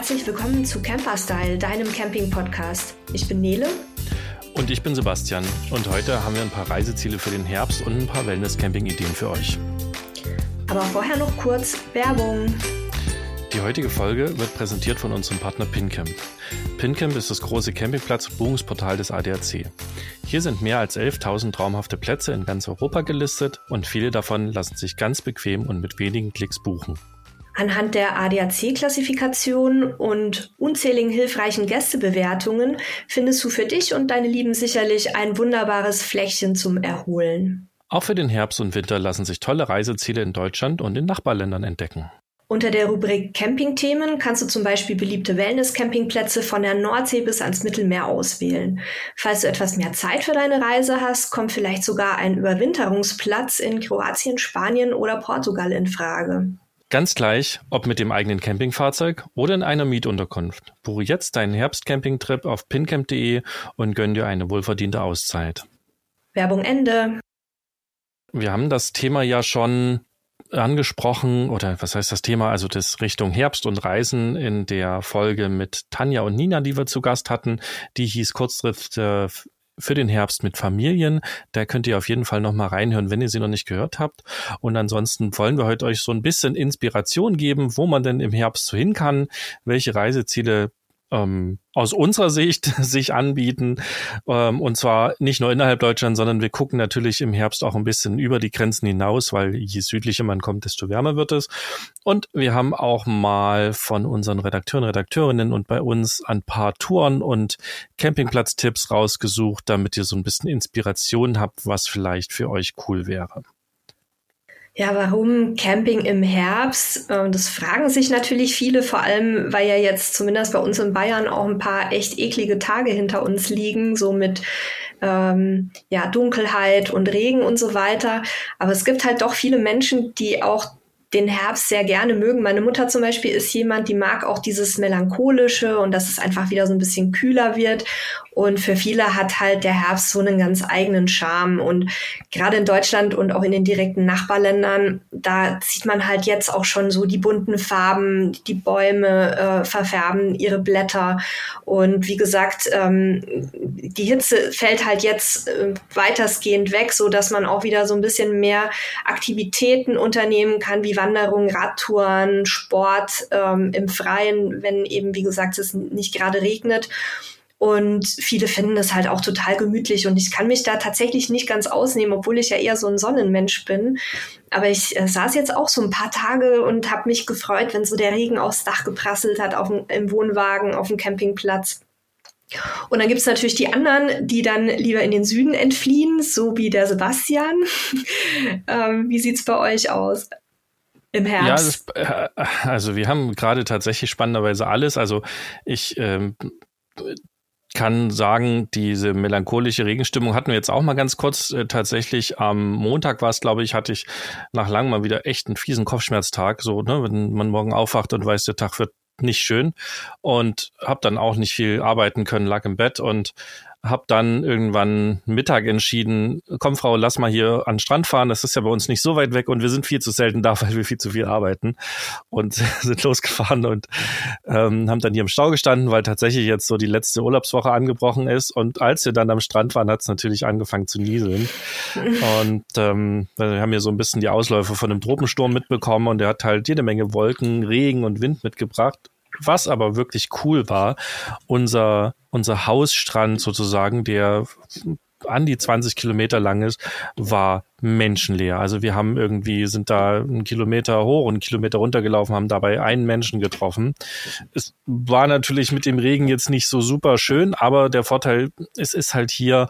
Herzlich willkommen zu Camperstyle, deinem Camping-Podcast. Ich bin Nele. Und ich bin Sebastian. Und heute haben wir ein paar Reiseziele für den Herbst und ein paar Wellness-Camping-Ideen für euch. Aber vorher noch kurz Werbung. Die heutige Folge wird präsentiert von unserem Partner PinCamp. PinCamp ist das große Campingplatz-Buchungsportal des ADAC. Hier sind mehr als 11.000 traumhafte Plätze in ganz Europa gelistet und viele davon lassen sich ganz bequem und mit wenigen Klicks buchen. Anhand der ADAC-Klassifikation und unzähligen hilfreichen Gästebewertungen findest du für dich und deine Lieben sicherlich ein wunderbares Fläschchen zum Erholen. Auch für den Herbst und Winter lassen sich tolle Reiseziele in Deutschland und in Nachbarländern entdecken. Unter der Rubrik Campingthemen kannst du zum Beispiel beliebte Wellness-Campingplätze von der Nordsee bis ans Mittelmeer auswählen. Falls du etwas mehr Zeit für deine Reise hast, kommt vielleicht sogar ein Überwinterungsplatz in Kroatien, Spanien oder Portugal in Frage. Ganz gleich, ob mit dem eigenen Campingfahrzeug oder in einer Mietunterkunft. Buche jetzt deinen Herbstcampingtrip auf pincamp.de und gönn dir eine wohlverdiente Auszeit. Werbung Ende. Wir haben das Thema ja schon angesprochen oder was heißt das Thema, also das Richtung Herbst und Reisen in der Folge mit Tanja und Nina, die wir zu Gast hatten. Die hieß Kurztritt äh, für den Herbst mit Familien. Da könnt ihr auf jeden Fall noch mal reinhören, wenn ihr sie noch nicht gehört habt. Und ansonsten wollen wir heute euch so ein bisschen Inspiration geben, wo man denn im Herbst so hin kann, welche Reiseziele ähm, aus unserer Sicht sich anbieten. Ähm, und zwar nicht nur innerhalb Deutschlands, sondern wir gucken natürlich im Herbst auch ein bisschen über die Grenzen hinaus, weil je südlicher man kommt, desto wärmer wird es. Und wir haben auch mal von unseren Redakteuren, Redakteurinnen und bei uns ein paar Touren und Campingplatz-Tipps rausgesucht, damit ihr so ein bisschen Inspiration habt, was vielleicht für euch cool wäre. Ja, warum Camping im Herbst? Ähm, das fragen sich natürlich viele, vor allem, weil ja jetzt zumindest bei uns in Bayern auch ein paar echt eklige Tage hinter uns liegen, so mit ähm, ja, Dunkelheit und Regen und so weiter. Aber es gibt halt doch viele Menschen, die auch den Herbst sehr gerne mögen. Meine Mutter zum Beispiel ist jemand, die mag auch dieses Melancholische und dass es einfach wieder so ein bisschen kühler wird. Und für viele hat halt der Herbst so einen ganz eigenen Charme. Und gerade in Deutschland und auch in den direkten Nachbarländern, da sieht man halt jetzt auch schon so die bunten Farben, die Bäume äh, verfärben ihre Blätter. Und wie gesagt, ähm, die Hitze fällt halt jetzt äh, weitestgehend weg, so dass man auch wieder so ein bisschen mehr Aktivitäten unternehmen kann, wie Wanderungen, Radtouren, Sport ähm, im Freien, wenn eben, wie gesagt, es nicht gerade regnet. Und viele finden das halt auch total gemütlich. Und ich kann mich da tatsächlich nicht ganz ausnehmen, obwohl ich ja eher so ein Sonnenmensch bin. Aber ich äh, saß jetzt auch so ein paar Tage und habe mich gefreut, wenn so der Regen aufs Dach geprasselt hat, auf dem, im Wohnwagen, auf dem Campingplatz. Und dann gibt es natürlich die anderen, die dann lieber in den Süden entfliehen, so wie der Sebastian. ähm, wie sieht's bei euch aus? Im Herbst. Ja, das, äh, also wir haben gerade tatsächlich spannenderweise alles. Also ich ähm, kann sagen, diese melancholische Regenstimmung hatten wir jetzt auch mal ganz kurz. Äh, tatsächlich am Montag war es, glaube ich, hatte ich nach langem mal wieder echt einen fiesen Kopfschmerztag. So, ne, wenn man morgen aufwacht und weiß, der Tag wird nicht schön und habe dann auch nicht viel arbeiten können, lag im Bett und habe dann irgendwann Mittag entschieden, komm Frau, lass mal hier an den Strand fahren, das ist ja bei uns nicht so weit weg und wir sind viel zu selten da, weil wir viel zu viel arbeiten und sind losgefahren und ähm, haben dann hier im Stau gestanden, weil tatsächlich jetzt so die letzte Urlaubswoche angebrochen ist und als wir dann am Strand waren, hat es natürlich angefangen zu nieseln und ähm, wir haben hier so ein bisschen die Ausläufer von einem Tropensturm mitbekommen und der hat halt jede Menge Wolken, Regen und Wind mitgebracht was aber wirklich cool war, unser, unser Hausstrand sozusagen, der an die 20 Kilometer lang ist, war menschenleer. Also wir haben irgendwie, sind da einen Kilometer hoch und einen Kilometer runtergelaufen, haben dabei einen Menschen getroffen. Es war natürlich mit dem Regen jetzt nicht so super schön, aber der Vorteil, es ist halt hier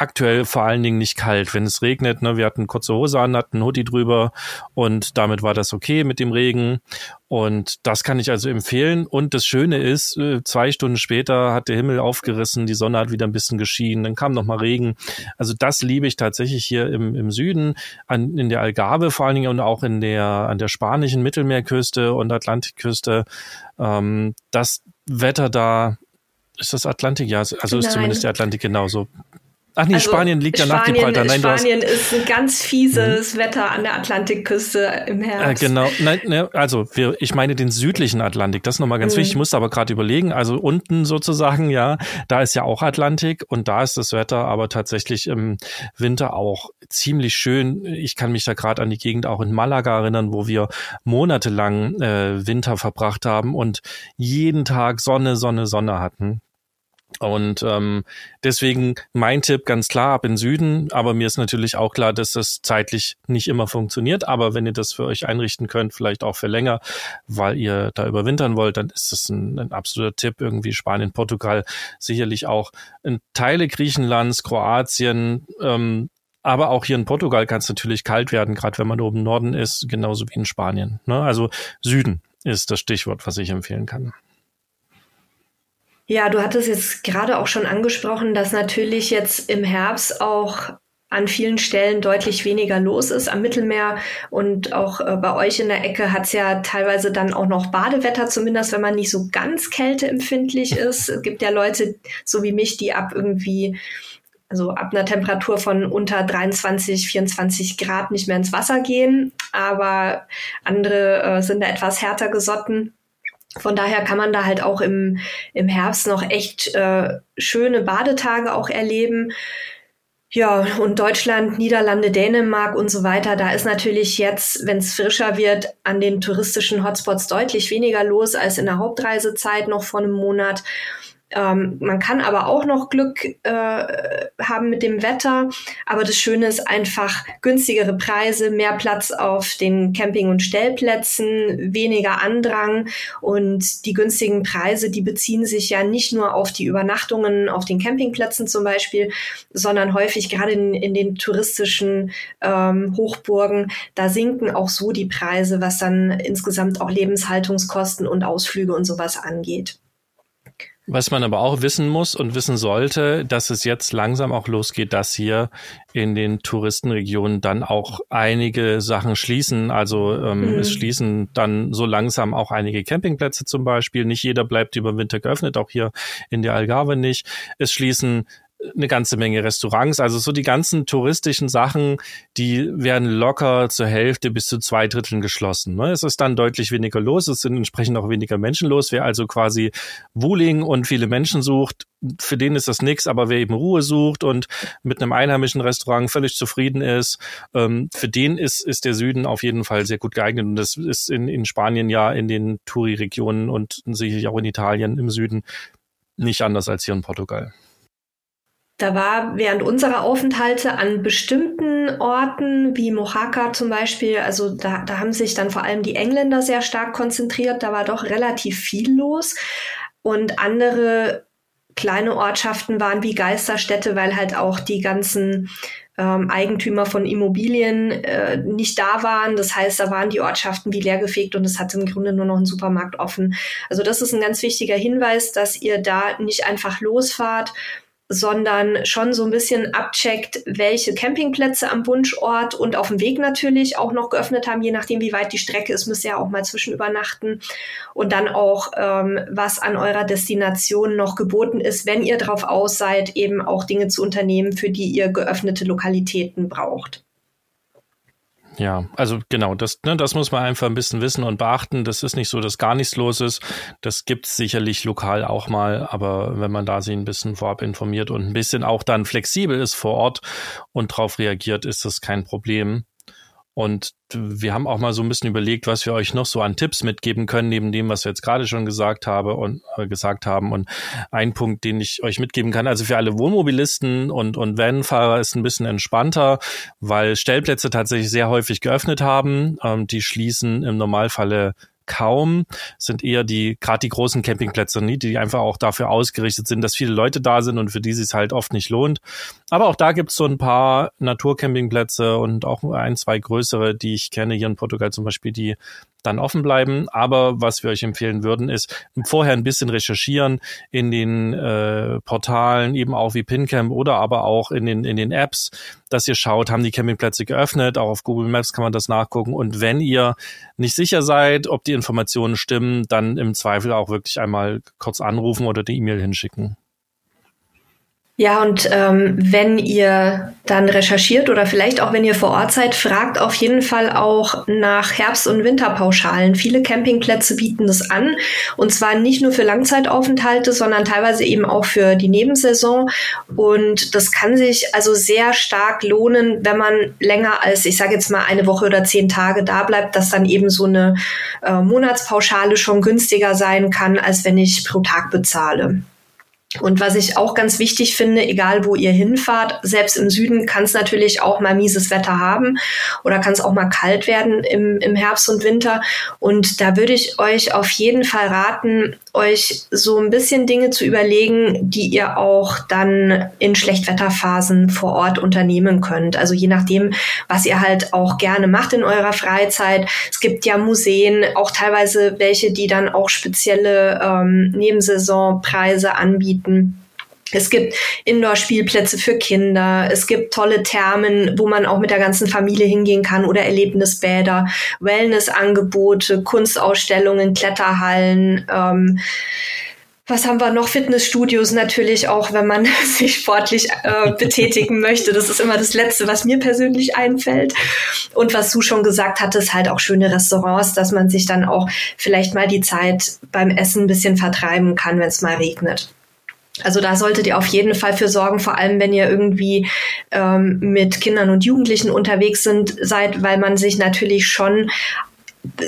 aktuell vor allen Dingen nicht kalt. Wenn es regnet, ne, wir hatten kurze Hose an, hatten Hoodie drüber und damit war das okay mit dem Regen. Und das kann ich also empfehlen. Und das Schöne ist, äh, zwei Stunden später hat der Himmel aufgerissen, die Sonne hat wieder ein bisschen geschienen, dann kam nochmal Regen. Also das liebe ich tatsächlich hier im, im Süden, an, in der Algarve vor allen Dingen und auch in der, an der spanischen Mittelmeerküste und Atlantikküste. Ähm, das Wetter da ist das Atlantik, ja, also Nein. ist zumindest der Atlantik genauso Ach nee, also Spanien liegt ja nach Gibraltar. Nein, Spanien ist ein ganz fieses mhm. Wetter an der Atlantikküste im Herbst. Äh, genau, nein, ne, also wir, ich meine den südlichen Atlantik. Das ist nochmal ganz mhm. wichtig. Ich musste aber gerade überlegen. Also unten sozusagen, ja, da ist ja auch Atlantik und da ist das Wetter aber tatsächlich im Winter auch ziemlich schön. Ich kann mich da gerade an die Gegend auch in Malaga erinnern, wo wir monatelang äh, Winter verbracht haben und jeden Tag Sonne, Sonne, Sonne hatten. Und ähm, deswegen mein Tipp ganz klar ab in Süden, aber mir ist natürlich auch klar, dass das zeitlich nicht immer funktioniert. Aber wenn ihr das für euch einrichten könnt, vielleicht auch für länger, weil ihr da überwintern wollt, dann ist das ein, ein absoluter Tipp. Irgendwie Spanien, Portugal, sicherlich auch in Teile Griechenlands, Kroatien, ähm, aber auch hier in Portugal kann es natürlich kalt werden, gerade wenn man oben im Norden ist, genauso wie in Spanien. Ne? Also Süden ist das Stichwort, was ich empfehlen kann. Ja, du hattest jetzt gerade auch schon angesprochen, dass natürlich jetzt im Herbst auch an vielen Stellen deutlich weniger los ist am Mittelmeer und auch äh, bei euch in der Ecke hat's ja teilweise dann auch noch Badewetter, zumindest wenn man nicht so ganz kälteempfindlich ist. Es gibt ja Leute, so wie mich, die ab irgendwie, also ab einer Temperatur von unter 23, 24 Grad nicht mehr ins Wasser gehen, aber andere äh, sind da etwas härter gesotten. Von daher kann man da halt auch im, im Herbst noch echt äh, schöne Badetage auch erleben. Ja, und Deutschland, Niederlande, Dänemark und so weiter, da ist natürlich jetzt, wenn es frischer wird, an den touristischen Hotspots deutlich weniger los als in der Hauptreisezeit noch vor einem Monat. Ähm, man kann aber auch noch Glück äh, haben mit dem Wetter. Aber das Schöne ist einfach günstigere Preise, mehr Platz auf den Camping- und Stellplätzen, weniger Andrang. Und die günstigen Preise, die beziehen sich ja nicht nur auf die Übernachtungen auf den Campingplätzen zum Beispiel, sondern häufig gerade in, in den touristischen ähm, Hochburgen, da sinken auch so die Preise, was dann insgesamt auch Lebenshaltungskosten und Ausflüge und sowas angeht. Was man aber auch wissen muss und wissen sollte, dass es jetzt langsam auch losgeht, dass hier in den Touristenregionen dann auch einige Sachen schließen. Also ähm, mhm. es schließen dann so langsam auch einige Campingplätze zum Beispiel. Nicht jeder bleibt über Winter geöffnet, auch hier in der Algarve nicht. Es schließen eine ganze Menge Restaurants. Also so die ganzen touristischen Sachen, die werden locker zur Hälfte bis zu zwei Dritteln geschlossen. Ne? Es ist dann deutlich weniger los, es sind entsprechend auch weniger Menschen los. Wer also quasi Wuling und viele Menschen sucht, für den ist das nix, aber wer eben Ruhe sucht und mit einem einheimischen Restaurant völlig zufrieden ist, ähm, für den ist, ist der Süden auf jeden Fall sehr gut geeignet. Und das ist in, in Spanien ja in den Touri-Regionen und sicherlich auch in Italien im Süden nicht anders als hier in Portugal. Da war während unserer Aufenthalte an bestimmten Orten, wie Mohaka zum Beispiel, also da, da haben sich dann vor allem die Engländer sehr stark konzentriert, da war doch relativ viel los. Und andere kleine Ortschaften waren wie Geisterstädte, weil halt auch die ganzen ähm, Eigentümer von Immobilien äh, nicht da waren. Das heißt, da waren die Ortschaften wie leergefegt und es hatte im Grunde nur noch ein Supermarkt offen. Also das ist ein ganz wichtiger Hinweis, dass ihr da nicht einfach losfahrt sondern schon so ein bisschen abcheckt, welche Campingplätze am Wunschort und auf dem Weg natürlich auch noch geöffnet haben, je nachdem, wie weit die Strecke ist, müsst ihr ja auch mal zwischen übernachten. Und dann auch, ähm, was an eurer Destination noch geboten ist, wenn ihr darauf aus seid, eben auch Dinge zu unternehmen, für die ihr geöffnete Lokalitäten braucht. Ja, also genau, das, ne, das muss man einfach ein bisschen wissen und beachten. Das ist nicht so, dass gar nichts los ist. Das gibt's sicherlich lokal auch mal, aber wenn man da sich ein bisschen vorab informiert und ein bisschen auch dann flexibel ist vor Ort und drauf reagiert, ist das kein Problem. Und wir haben auch mal so ein bisschen überlegt, was wir euch noch so an Tipps mitgeben können, neben dem, was wir jetzt gerade schon gesagt habe und äh, gesagt haben. Und ein Punkt, den ich euch mitgeben kann, also für alle Wohnmobilisten und, und Vanfahrer ist ein bisschen entspannter, weil Stellplätze tatsächlich sehr häufig geöffnet haben. Ähm, die schließen im Normalfalle kaum, sind eher die, gerade die großen Campingplätze, die einfach auch dafür ausgerichtet sind, dass viele Leute da sind und für die es halt oft nicht lohnt. Aber auch da gibt's so ein paar Naturcampingplätze und auch ein, zwei größere, die ich kenne, hier in Portugal zum Beispiel, die dann offen bleiben. Aber was wir euch empfehlen würden, ist vorher ein bisschen recherchieren in den äh, Portalen, eben auch wie PinCamp oder aber auch in den, in den Apps, dass ihr schaut, haben die Campingplätze geöffnet. Auch auf Google Maps kann man das nachgucken. Und wenn ihr nicht sicher seid, ob die Informationen stimmen, dann im Zweifel auch wirklich einmal kurz anrufen oder die E-Mail hinschicken. Ja, und ähm, wenn ihr dann recherchiert oder vielleicht auch wenn ihr vor Ort seid, fragt auf jeden Fall auch nach Herbst- und Winterpauschalen. Viele Campingplätze bieten das an und zwar nicht nur für Langzeitaufenthalte, sondern teilweise eben auch für die Nebensaison. Und das kann sich also sehr stark lohnen, wenn man länger als, ich sage jetzt mal, eine Woche oder zehn Tage da bleibt, dass dann eben so eine äh, Monatspauschale schon günstiger sein kann, als wenn ich pro Tag bezahle. Und was ich auch ganz wichtig finde, egal wo ihr hinfahrt, selbst im Süden kann es natürlich auch mal mieses Wetter haben oder kann es auch mal kalt werden im, im Herbst und Winter. Und da würde ich euch auf jeden Fall raten, euch so ein bisschen Dinge zu überlegen, die ihr auch dann in Schlechtwetterphasen vor Ort unternehmen könnt. Also je nachdem, was ihr halt auch gerne macht in eurer Freizeit. Es gibt ja Museen, auch teilweise welche, die dann auch spezielle ähm, Nebensaisonpreise anbieten. Es gibt Indoor-Spielplätze für Kinder. Es gibt tolle Thermen, wo man auch mit der ganzen Familie hingehen kann oder Erlebnisbäder, Wellnessangebote, Kunstausstellungen, Kletterhallen. Ähm, was haben wir noch? Fitnessstudios natürlich auch, wenn man sich sportlich äh, betätigen möchte. Das ist immer das Letzte, was mir persönlich einfällt. Und was du schon gesagt hattest, halt auch schöne Restaurants, dass man sich dann auch vielleicht mal die Zeit beim Essen ein bisschen vertreiben kann, wenn es mal regnet. Also da solltet ihr auf jeden Fall für sorgen, vor allem wenn ihr irgendwie ähm, mit Kindern und Jugendlichen unterwegs sind, seid, weil man sich natürlich schon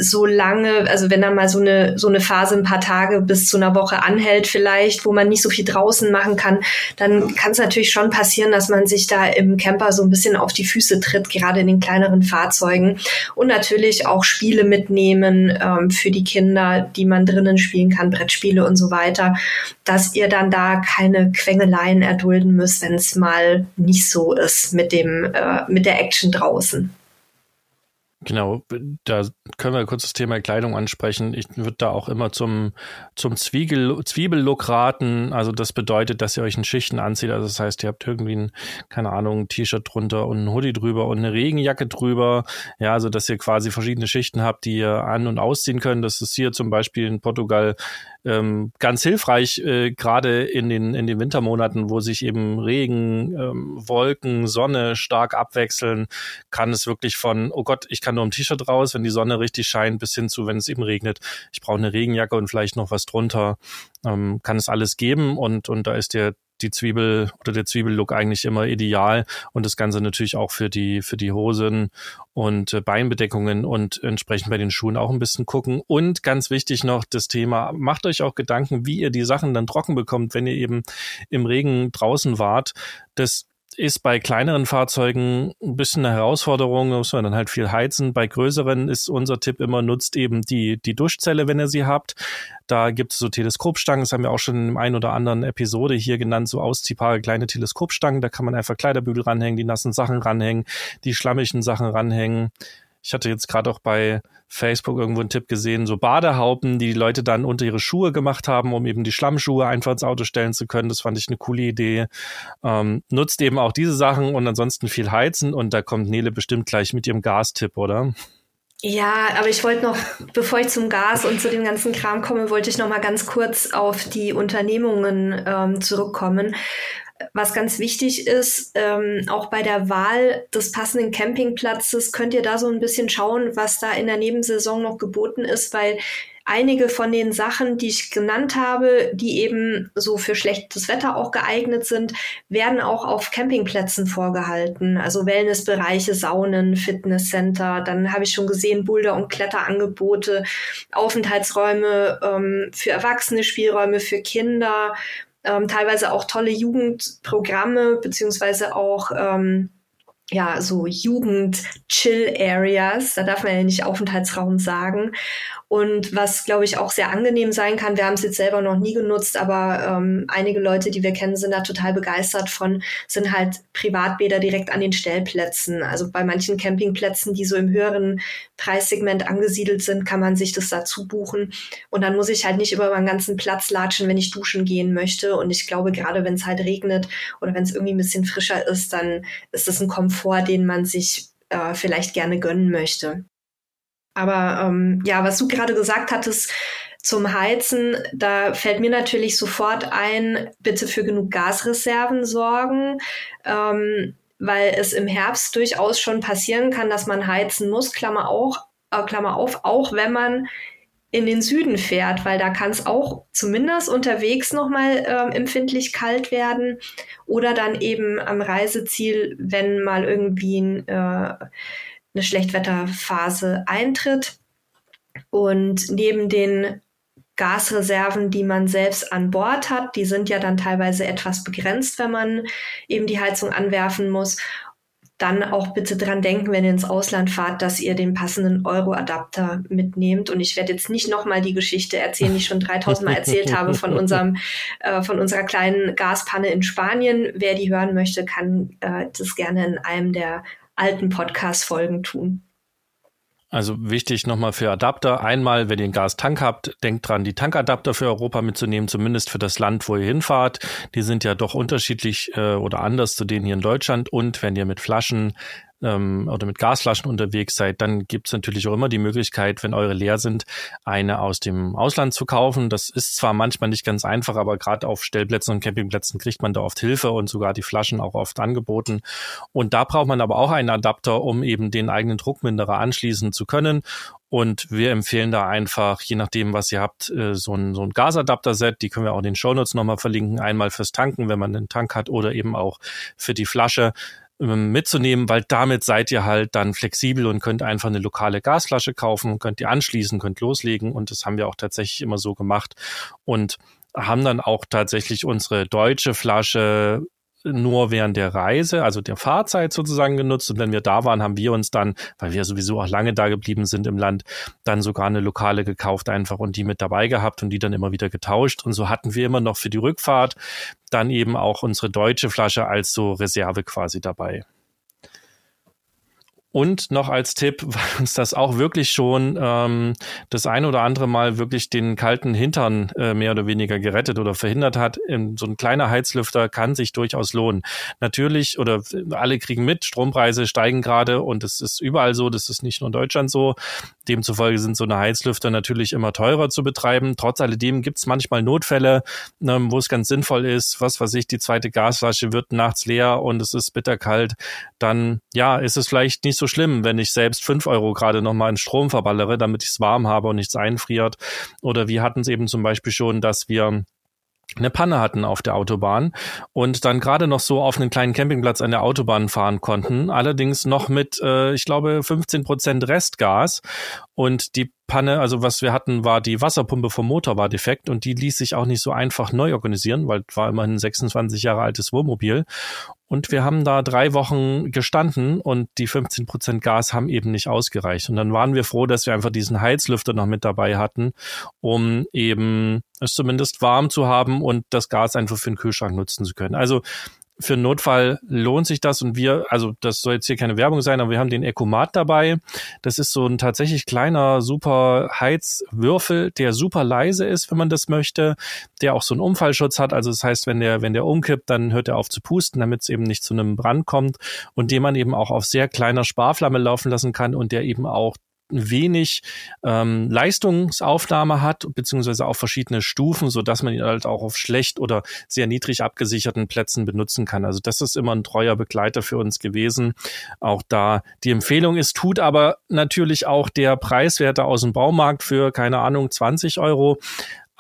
so lange, also wenn da mal so eine, so eine Phase ein paar Tage bis zu einer Woche anhält vielleicht, wo man nicht so viel draußen machen kann, dann kann es natürlich schon passieren, dass man sich da im Camper so ein bisschen auf die Füße tritt, gerade in den kleineren Fahrzeugen. Und natürlich auch Spiele mitnehmen ähm, für die Kinder, die man drinnen spielen kann, Brettspiele und so weiter, dass ihr dann da keine Quengeleien erdulden müsst, wenn es mal nicht so ist mit dem, äh, mit der Action draußen. Genau, da können wir kurz das Thema Kleidung ansprechen. Ich würde da auch immer zum, zum Zwiebel, Zwiebellook raten. Also das bedeutet, dass ihr euch in Schichten anzieht. Also das heißt, ihr habt irgendwie ein, keine Ahnung, ein T-Shirt drunter und ein Hoodie drüber und eine Regenjacke drüber. Ja, also dass ihr quasi verschiedene Schichten habt, die ihr an- und ausziehen könnt. Das ist hier zum Beispiel in Portugal ähm, ganz hilfreich, äh, gerade in den, in den Wintermonaten, wo sich eben Regen, ähm, Wolken, Sonne stark abwechseln, kann es wirklich von, oh Gott, ich kann nur im T-Shirt raus, wenn die Sonne richtig scheint, bis hin zu, wenn es eben regnet, ich brauche eine Regenjacke und vielleicht noch was drunter, ähm, kann es alles geben und, und da ist der die Zwiebel oder der Zwiebellook eigentlich immer ideal und das Ganze natürlich auch für die, für die Hosen und äh, Beinbedeckungen und entsprechend bei den Schuhen auch ein bisschen gucken. Und ganz wichtig noch das Thema, macht euch auch Gedanken, wie ihr die Sachen dann trocken bekommt, wenn ihr eben im Regen draußen wart. Das ist bei kleineren Fahrzeugen ein bisschen eine Herausforderung, muss man dann halt viel heizen. Bei größeren ist unser Tipp immer, nutzt eben die, die Duschzelle, wenn ihr sie habt. Da gibt es so Teleskopstangen, das haben wir auch schon in einem einen oder anderen Episode hier genannt, so ausziehbare kleine Teleskopstangen. Da kann man einfach Kleiderbügel ranhängen, die nassen Sachen ranhängen, die schlammigen Sachen ranhängen. Ich hatte jetzt gerade auch bei Facebook irgendwo einen Tipp gesehen, so Badehaupen, die die Leute dann unter ihre Schuhe gemacht haben, um eben die Schlammschuhe einfach ins Auto stellen zu können. Das fand ich eine coole Idee. Ähm, nutzt eben auch diese Sachen und ansonsten viel heizen und da kommt Nele bestimmt gleich mit ihrem Gastipp, oder? Ja, aber ich wollte noch, bevor ich zum Gas und zu dem ganzen Kram komme, wollte ich noch mal ganz kurz auf die Unternehmungen ähm, zurückkommen was ganz wichtig ist, ähm, auch bei der Wahl des passenden Campingplatzes könnt ihr da so ein bisschen schauen, was da in der Nebensaison noch geboten ist, weil einige von den Sachen, die ich genannt habe, die eben so für schlechtes Wetter auch geeignet sind, werden auch auf Campingplätzen vorgehalten. Also Wellnessbereiche, Saunen, Fitnesscenter. Dann habe ich schon gesehen, Boulder- und Kletterangebote, Aufenthaltsräume ähm, für Erwachsene, Spielräume für Kinder ähm, teilweise auch tolle Jugendprogramme, beziehungsweise auch ähm, ja, so Jugend-Chill-Areas, da darf man ja nicht Aufenthaltsraum sagen. Und was, glaube ich, auch sehr angenehm sein kann, wir haben es jetzt selber noch nie genutzt, aber ähm, einige Leute, die wir kennen, sind da total begeistert von, sind halt Privatbäder direkt an den Stellplätzen. Also bei manchen Campingplätzen, die so im höheren Preissegment angesiedelt sind, kann man sich das dazu buchen. Und dann muss ich halt nicht über meinen ganzen Platz latschen, wenn ich duschen gehen möchte. Und ich glaube, gerade wenn es halt regnet oder wenn es irgendwie ein bisschen frischer ist, dann ist das ein Komfort, den man sich äh, vielleicht gerne gönnen möchte. Aber ähm, ja, was du gerade gesagt hattest, Zum Heizen, da fällt mir natürlich sofort ein, bitte für genug Gasreserven sorgen. Ähm, weil es im Herbst durchaus schon passieren kann, dass man heizen muss, Klammer, auch, äh, Klammer auf, auch wenn man in den Süden fährt, weil da kann es auch zumindest unterwegs nochmal äh, empfindlich kalt werden oder dann eben am Reiseziel, wenn mal irgendwie ein, äh, eine Schlechtwetterphase eintritt. Und neben den Gasreserven, die man selbst an Bord hat, die sind ja dann teilweise etwas begrenzt, wenn man eben die Heizung anwerfen muss dann auch bitte dran denken, wenn ihr ins Ausland fahrt, dass ihr den passenden Euro-Adapter mitnehmt. Und ich werde jetzt nicht nochmal die Geschichte erzählen, die ich schon 3000 Mal erzählt habe von unserem, äh, von unserer kleinen Gaspanne in Spanien. Wer die hören möchte, kann äh, das gerne in einem der alten Podcast-Folgen tun. Also wichtig nochmal für Adapter. Einmal, wenn ihr einen Gastank habt, denkt dran, die Tankadapter für Europa mitzunehmen, zumindest für das Land, wo ihr hinfahrt. Die sind ja doch unterschiedlich äh, oder anders zu denen hier in Deutschland. Und wenn ihr mit Flaschen ähm, oder mit Gasflaschen unterwegs seid, dann gibt es natürlich auch immer die Möglichkeit, wenn eure leer sind, eine aus dem Ausland zu kaufen. Das ist zwar manchmal nicht ganz einfach, aber gerade auf Stellplätzen und Campingplätzen kriegt man da oft Hilfe und sogar die Flaschen auch oft angeboten. Und da braucht man aber auch einen Adapter, um eben den eigenen Druckminderer anschließen zu können. Und wir empfehlen da einfach, je nachdem, was ihr habt, äh, so ein, so ein Gasadapter-Set. Die können wir auch in den Shownotes nochmal verlinken. Einmal fürs Tanken, wenn man einen Tank hat, oder eben auch für die Flasche. Ähm, mitzunehmen, weil damit seid ihr halt dann flexibel und könnt einfach eine lokale Gasflasche kaufen, könnt ihr anschließen, könnt loslegen. Und das haben wir auch tatsächlich immer so gemacht und haben dann auch tatsächlich unsere deutsche Flasche nur während der Reise, also der Fahrzeit sozusagen genutzt. Und wenn wir da waren, haben wir uns dann, weil wir sowieso auch lange da geblieben sind im Land, dann sogar eine Lokale gekauft einfach und die mit dabei gehabt und die dann immer wieder getauscht. Und so hatten wir immer noch für die Rückfahrt dann eben auch unsere deutsche Flasche als so Reserve quasi dabei. Und noch als Tipp, weil uns das auch wirklich schon ähm, das ein oder andere Mal wirklich den kalten Hintern äh, mehr oder weniger gerettet oder verhindert hat. Ähm, so ein kleiner Heizlüfter kann sich durchaus lohnen. Natürlich, oder alle kriegen mit, Strompreise steigen gerade und es ist überall so, das ist nicht nur in Deutschland so. Demzufolge sind so eine Heizlüfter natürlich immer teurer zu betreiben. Trotz alledem gibt es manchmal Notfälle, ähm, wo es ganz sinnvoll ist, was weiß ich, die zweite Gasflasche wird nachts leer und es ist bitterkalt. Dann ja, ist es vielleicht nicht so schlimm, wenn ich selbst fünf Euro gerade nochmal in Strom verballere, damit ich es warm habe und nichts einfriert. Oder wir hatten es eben zum Beispiel schon, dass wir eine Panne hatten auf der Autobahn und dann gerade noch so auf einen kleinen Campingplatz an der Autobahn fahren konnten, allerdings noch mit, äh, ich glaube, 15 Prozent Restgas. Und die Panne, also was wir hatten, war die Wasserpumpe vom Motor war defekt und die ließ sich auch nicht so einfach neu organisieren, weil war immerhin ein 26 Jahre altes Wohnmobil und wir haben da drei Wochen gestanden und die 15 Prozent Gas haben eben nicht ausgereicht. Und dann waren wir froh, dass wir einfach diesen Heizlüfter noch mit dabei hatten, um eben es zumindest warm zu haben und das Gas einfach für den Kühlschrank nutzen zu können. Also für einen Notfall lohnt sich das und wir, also das soll jetzt hier keine Werbung sein, aber wir haben den Ecomat dabei. Das ist so ein tatsächlich kleiner, super Heizwürfel, der super leise ist, wenn man das möchte, der auch so einen Umfallschutz hat. Also das heißt, wenn der, wenn der umkippt, dann hört er auf zu pusten, damit es eben nicht zu einem Brand kommt und den man eben auch auf sehr kleiner Sparflamme laufen lassen kann und der eben auch wenig ähm, Leistungsaufnahme hat, beziehungsweise auch verschiedene Stufen, so dass man ihn halt auch auf schlecht oder sehr niedrig abgesicherten Plätzen benutzen kann. Also das ist immer ein treuer Begleiter für uns gewesen. Auch da die Empfehlung ist, tut aber natürlich auch der Preiswerte aus dem Baumarkt für, keine Ahnung, 20 Euro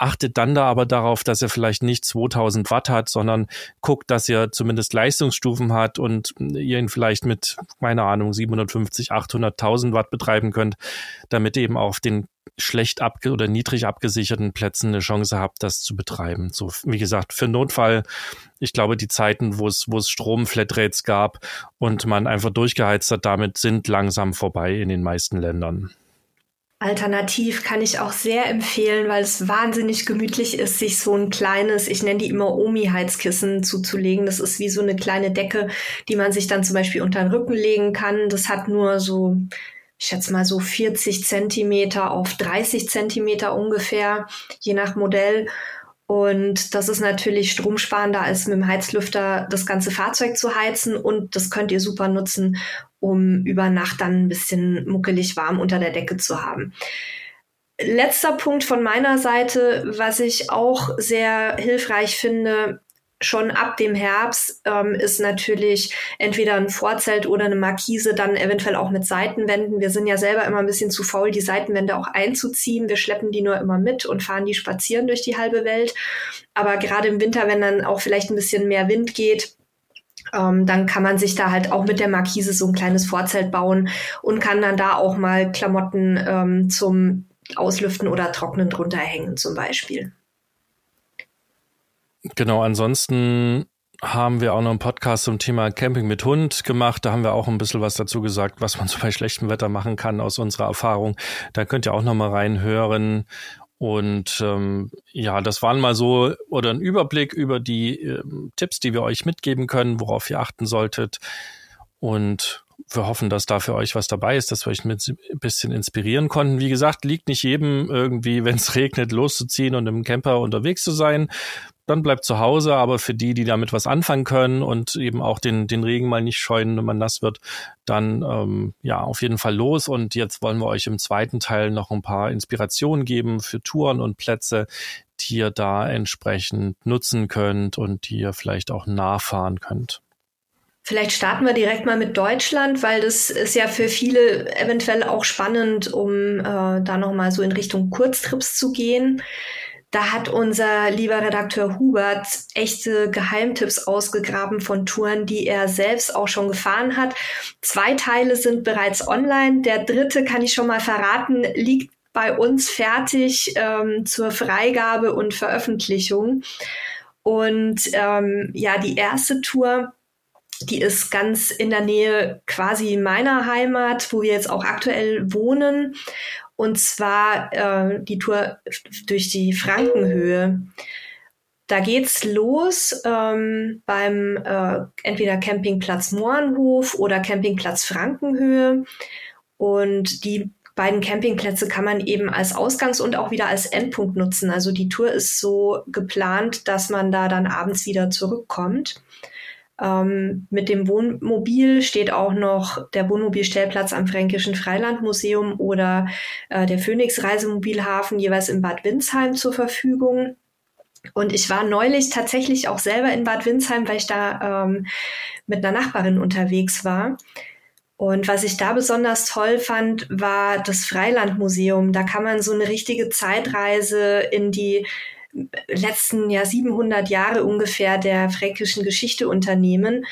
achtet dann da aber darauf, dass er vielleicht nicht 2000 Watt hat, sondern guckt, dass er zumindest Leistungsstufen hat und ihr ihn vielleicht mit, keine Ahnung, 750, 800.000 Watt betreiben könnt, damit ihr eben auf den schlecht abge oder niedrig abgesicherten Plätzen eine Chance habt, das zu betreiben. So, wie gesagt, für Notfall, ich glaube, die Zeiten, wo es, wo es Strom-Flatrates gab und man einfach durchgeheizt hat, damit sind langsam vorbei in den meisten Ländern. Alternativ kann ich auch sehr empfehlen, weil es wahnsinnig gemütlich ist, sich so ein kleines, ich nenne die immer Omi-Heizkissen zuzulegen. Das ist wie so eine kleine Decke, die man sich dann zum Beispiel unter den Rücken legen kann. Das hat nur so, ich schätze mal so 40 Zentimeter auf 30 Zentimeter ungefähr, je nach Modell. Und das ist natürlich stromsparender, als mit dem Heizlüfter das ganze Fahrzeug zu heizen. Und das könnt ihr super nutzen, um über Nacht dann ein bisschen muckelig warm unter der Decke zu haben. letzter Punkt von meiner Seite, was ich auch sehr hilfreich finde, schon ab dem Herbst ähm, ist natürlich entweder ein Vorzelt oder eine Markise, dann eventuell auch mit Seitenwänden. Wir sind ja selber immer ein bisschen zu faul, die Seitenwände auch einzuziehen. Wir schleppen die nur immer mit und fahren die spazieren durch die halbe Welt. Aber gerade im Winter, wenn dann auch vielleicht ein bisschen mehr Wind geht, ähm, dann kann man sich da halt auch mit der Markise so ein kleines Vorzelt bauen und kann dann da auch mal Klamotten ähm, zum Auslüften oder Trocknen drunter hängen zum Beispiel. Genau, ansonsten haben wir auch noch einen Podcast zum Thema Camping mit Hund gemacht. Da haben wir auch ein bisschen was dazu gesagt, was man so bei schlechtem Wetter machen kann aus unserer Erfahrung. Da könnt ihr auch noch mal reinhören. Und ähm, ja, das waren mal so oder ein Überblick über die äh, Tipps, die wir euch mitgeben können, worauf ihr achten solltet. Und wir hoffen, dass da für euch was dabei ist, dass wir euch mit ein bisschen inspirieren konnten. Wie gesagt, liegt nicht jedem irgendwie, wenn es regnet, loszuziehen und im Camper unterwegs zu sein dann bleibt zu Hause, aber für die, die damit was anfangen können und eben auch den, den Regen mal nicht scheuen, wenn man nass wird, dann ähm, ja auf jeden Fall los. Und jetzt wollen wir euch im zweiten Teil noch ein paar Inspirationen geben für Touren und Plätze, die ihr da entsprechend nutzen könnt und die ihr vielleicht auch nachfahren könnt. Vielleicht starten wir direkt mal mit Deutschland, weil das ist ja für viele eventuell auch spannend, um äh, da nochmal so in Richtung Kurztrips zu gehen. Da hat unser lieber Redakteur Hubert echte Geheimtipps ausgegraben von Touren, die er selbst auch schon gefahren hat. Zwei Teile sind bereits online. Der dritte, kann ich schon mal verraten, liegt bei uns fertig ähm, zur Freigabe und Veröffentlichung. Und ähm, ja, die erste Tour, die ist ganz in der Nähe quasi meiner Heimat, wo wir jetzt auch aktuell wohnen. Und zwar äh, die Tour durch die Frankenhöhe. Da geht's los ähm, beim äh, entweder Campingplatz Mohrenhof oder Campingplatz Frankenhöhe. Und die beiden Campingplätze kann man eben als Ausgangs- und auch wieder als Endpunkt nutzen. Also die Tour ist so geplant, dass man da dann abends wieder zurückkommt. Ähm, mit dem Wohnmobil steht auch noch der Wohnmobilstellplatz am Fränkischen Freilandmuseum oder äh, der Phoenix Reisemobilhafen jeweils in Bad Windsheim zur Verfügung. Und ich war neulich tatsächlich auch selber in Bad Windsheim, weil ich da ähm, mit einer Nachbarin unterwegs war. Und was ich da besonders toll fand, war das Freilandmuseum. Da kann man so eine richtige Zeitreise in die letzten ja 700 Jahre ungefähr der fränkischen Geschichte unternehmen.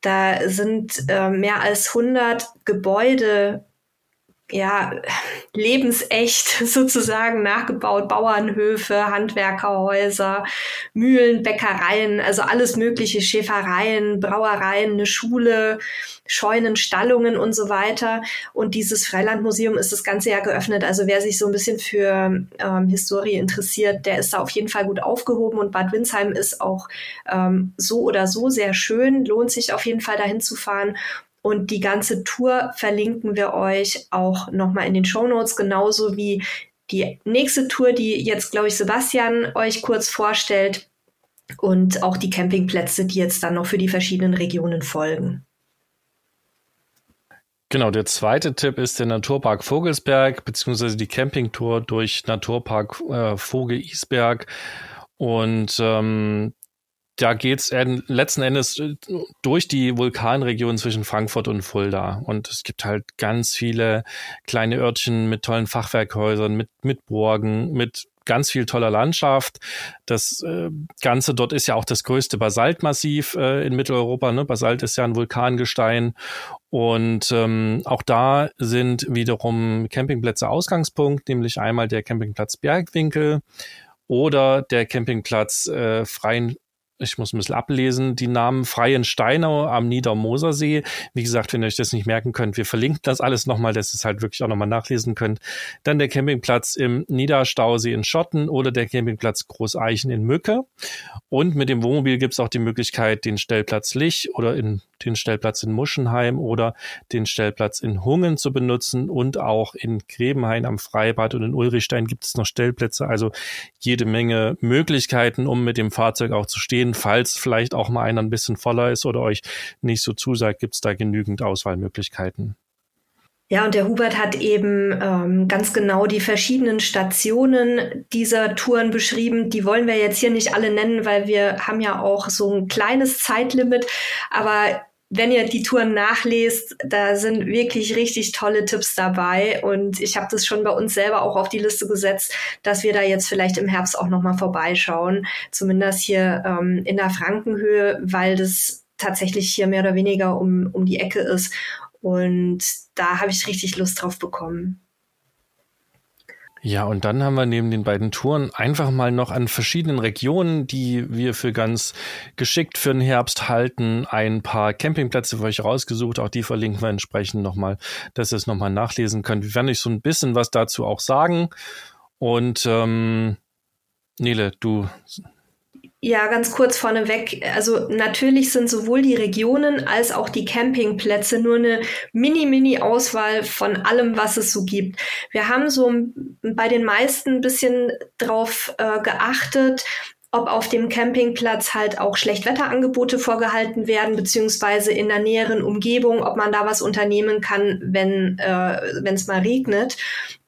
Da sind äh, mehr als 100 Gebäude ja, lebensecht sozusagen nachgebaut, Bauernhöfe, Handwerkerhäuser, Mühlen, Bäckereien, also alles mögliche, Schäfereien, Brauereien, eine Schule, Scheunen, Stallungen und so weiter. Und dieses Freilandmuseum ist das ganze Jahr geöffnet. Also wer sich so ein bisschen für ähm, Historie interessiert, der ist da auf jeden Fall gut aufgehoben. Und Bad Windsheim ist auch ähm, so oder so sehr schön, lohnt sich auf jeden Fall dahin zu fahren. Und die ganze Tour verlinken wir euch auch nochmal in den Show Notes, genauso wie die nächste Tour, die jetzt, glaube ich, Sebastian euch kurz vorstellt und auch die Campingplätze, die jetzt dann noch für die verschiedenen Regionen folgen. Genau, der zweite Tipp ist der Naturpark Vogelsberg, beziehungsweise die Campingtour durch Naturpark äh, Vogel-Isberg. Und ähm, da geht's letzten Endes äh, durch die Vulkanregion zwischen Frankfurt und Fulda. Und es gibt halt ganz viele kleine Örtchen mit tollen Fachwerkhäusern, mit, mit Burgen, mit ganz viel toller Landschaft. Das äh, Ganze dort ist ja auch das größte Basaltmassiv äh, in Mitteleuropa. Ne? Basalt ist ja ein Vulkangestein. Und ähm, auch da sind wiederum Campingplätze Ausgangspunkt, nämlich einmal der Campingplatz Bergwinkel oder der Campingplatz äh, Freien ich muss ein bisschen ablesen, die Namen Freien Steinau am Niedermosersee. Wie gesagt, wenn ihr euch das nicht merken könnt, wir verlinken das alles nochmal, dass ihr es halt wirklich auch nochmal nachlesen könnt. Dann der Campingplatz im Niederstausee in Schotten oder der Campingplatz Großeichen in Mücke. Und mit dem Wohnmobil gibt es auch die Möglichkeit, den Stellplatz Lich oder in den Stellplatz in Muschenheim oder den Stellplatz in Hungen zu benutzen und auch in Grebenhain am Freibad und in Ulrichstein gibt es noch Stellplätze, also jede Menge Möglichkeiten, um mit dem Fahrzeug auch zu stehen, falls vielleicht auch mal einer ein bisschen voller ist oder euch nicht so zusagt, gibt es da genügend Auswahlmöglichkeiten. Ja, und der Hubert hat eben ähm, ganz genau die verschiedenen Stationen dieser Touren beschrieben. Die wollen wir jetzt hier nicht alle nennen, weil wir haben ja auch so ein kleines Zeitlimit. Aber wenn ihr die Touren nachlest, da sind wirklich richtig tolle Tipps dabei. Und ich habe das schon bei uns selber auch auf die Liste gesetzt, dass wir da jetzt vielleicht im Herbst auch nochmal vorbeischauen. Zumindest hier ähm, in der Frankenhöhe, weil das tatsächlich hier mehr oder weniger um, um die Ecke ist. Und da habe ich richtig Lust drauf bekommen. Ja, und dann haben wir neben den beiden Touren einfach mal noch an verschiedenen Regionen, die wir für ganz geschickt für den Herbst halten, ein paar Campingplätze für euch rausgesucht. Auch die verlinken wir entsprechend nochmal, dass ihr es nochmal nachlesen könnt. Wir werden euch so ein bisschen was dazu auch sagen. Und ähm, Nele, du ja, ganz kurz vorneweg. Also natürlich sind sowohl die Regionen als auch die Campingplätze nur eine mini-mini-Auswahl von allem, was es so gibt. Wir haben so bei den meisten ein bisschen drauf äh, geachtet, ob auf dem Campingplatz halt auch Schlechtwetterangebote vorgehalten werden, beziehungsweise in der näheren Umgebung, ob man da was unternehmen kann, wenn äh, es mal regnet.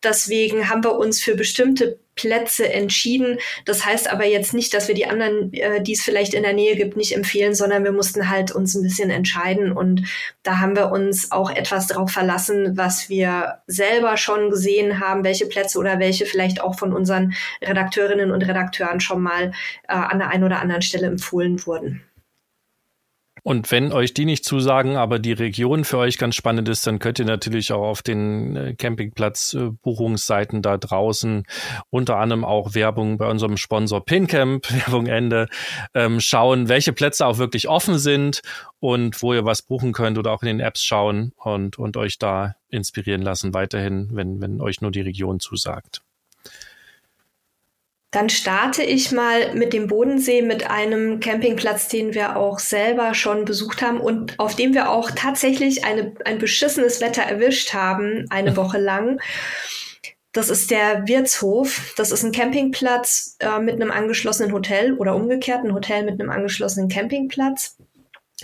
Deswegen haben wir uns für bestimmte Plätze entschieden. Das heißt aber jetzt nicht, dass wir die anderen, äh, die es vielleicht in der Nähe gibt, nicht empfehlen, sondern wir mussten halt uns ein bisschen entscheiden und da haben wir uns auch etwas darauf verlassen, was wir selber schon gesehen haben, welche Plätze oder welche vielleicht auch von unseren Redakteurinnen und Redakteuren schon mal äh, an der einen oder anderen Stelle empfohlen wurden. Und wenn euch die nicht zusagen, aber die Region für euch ganz spannend ist, dann könnt ihr natürlich auch auf den äh, Campingplatz-Buchungsseiten da draußen unter anderem auch Werbung bei unserem Sponsor Pincamp, Werbung Ende, ähm, schauen, welche Plätze auch wirklich offen sind und wo ihr was buchen könnt oder auch in den Apps schauen und, und euch da inspirieren lassen weiterhin, wenn, wenn euch nur die Region zusagt. Dann starte ich mal mit dem Bodensee, mit einem Campingplatz, den wir auch selber schon besucht haben und auf dem wir auch tatsächlich eine, ein beschissenes Wetter erwischt haben, eine Woche lang. Das ist der Wirtshof. Das ist ein Campingplatz äh, mit einem angeschlossenen Hotel oder umgekehrt ein Hotel mit einem angeschlossenen Campingplatz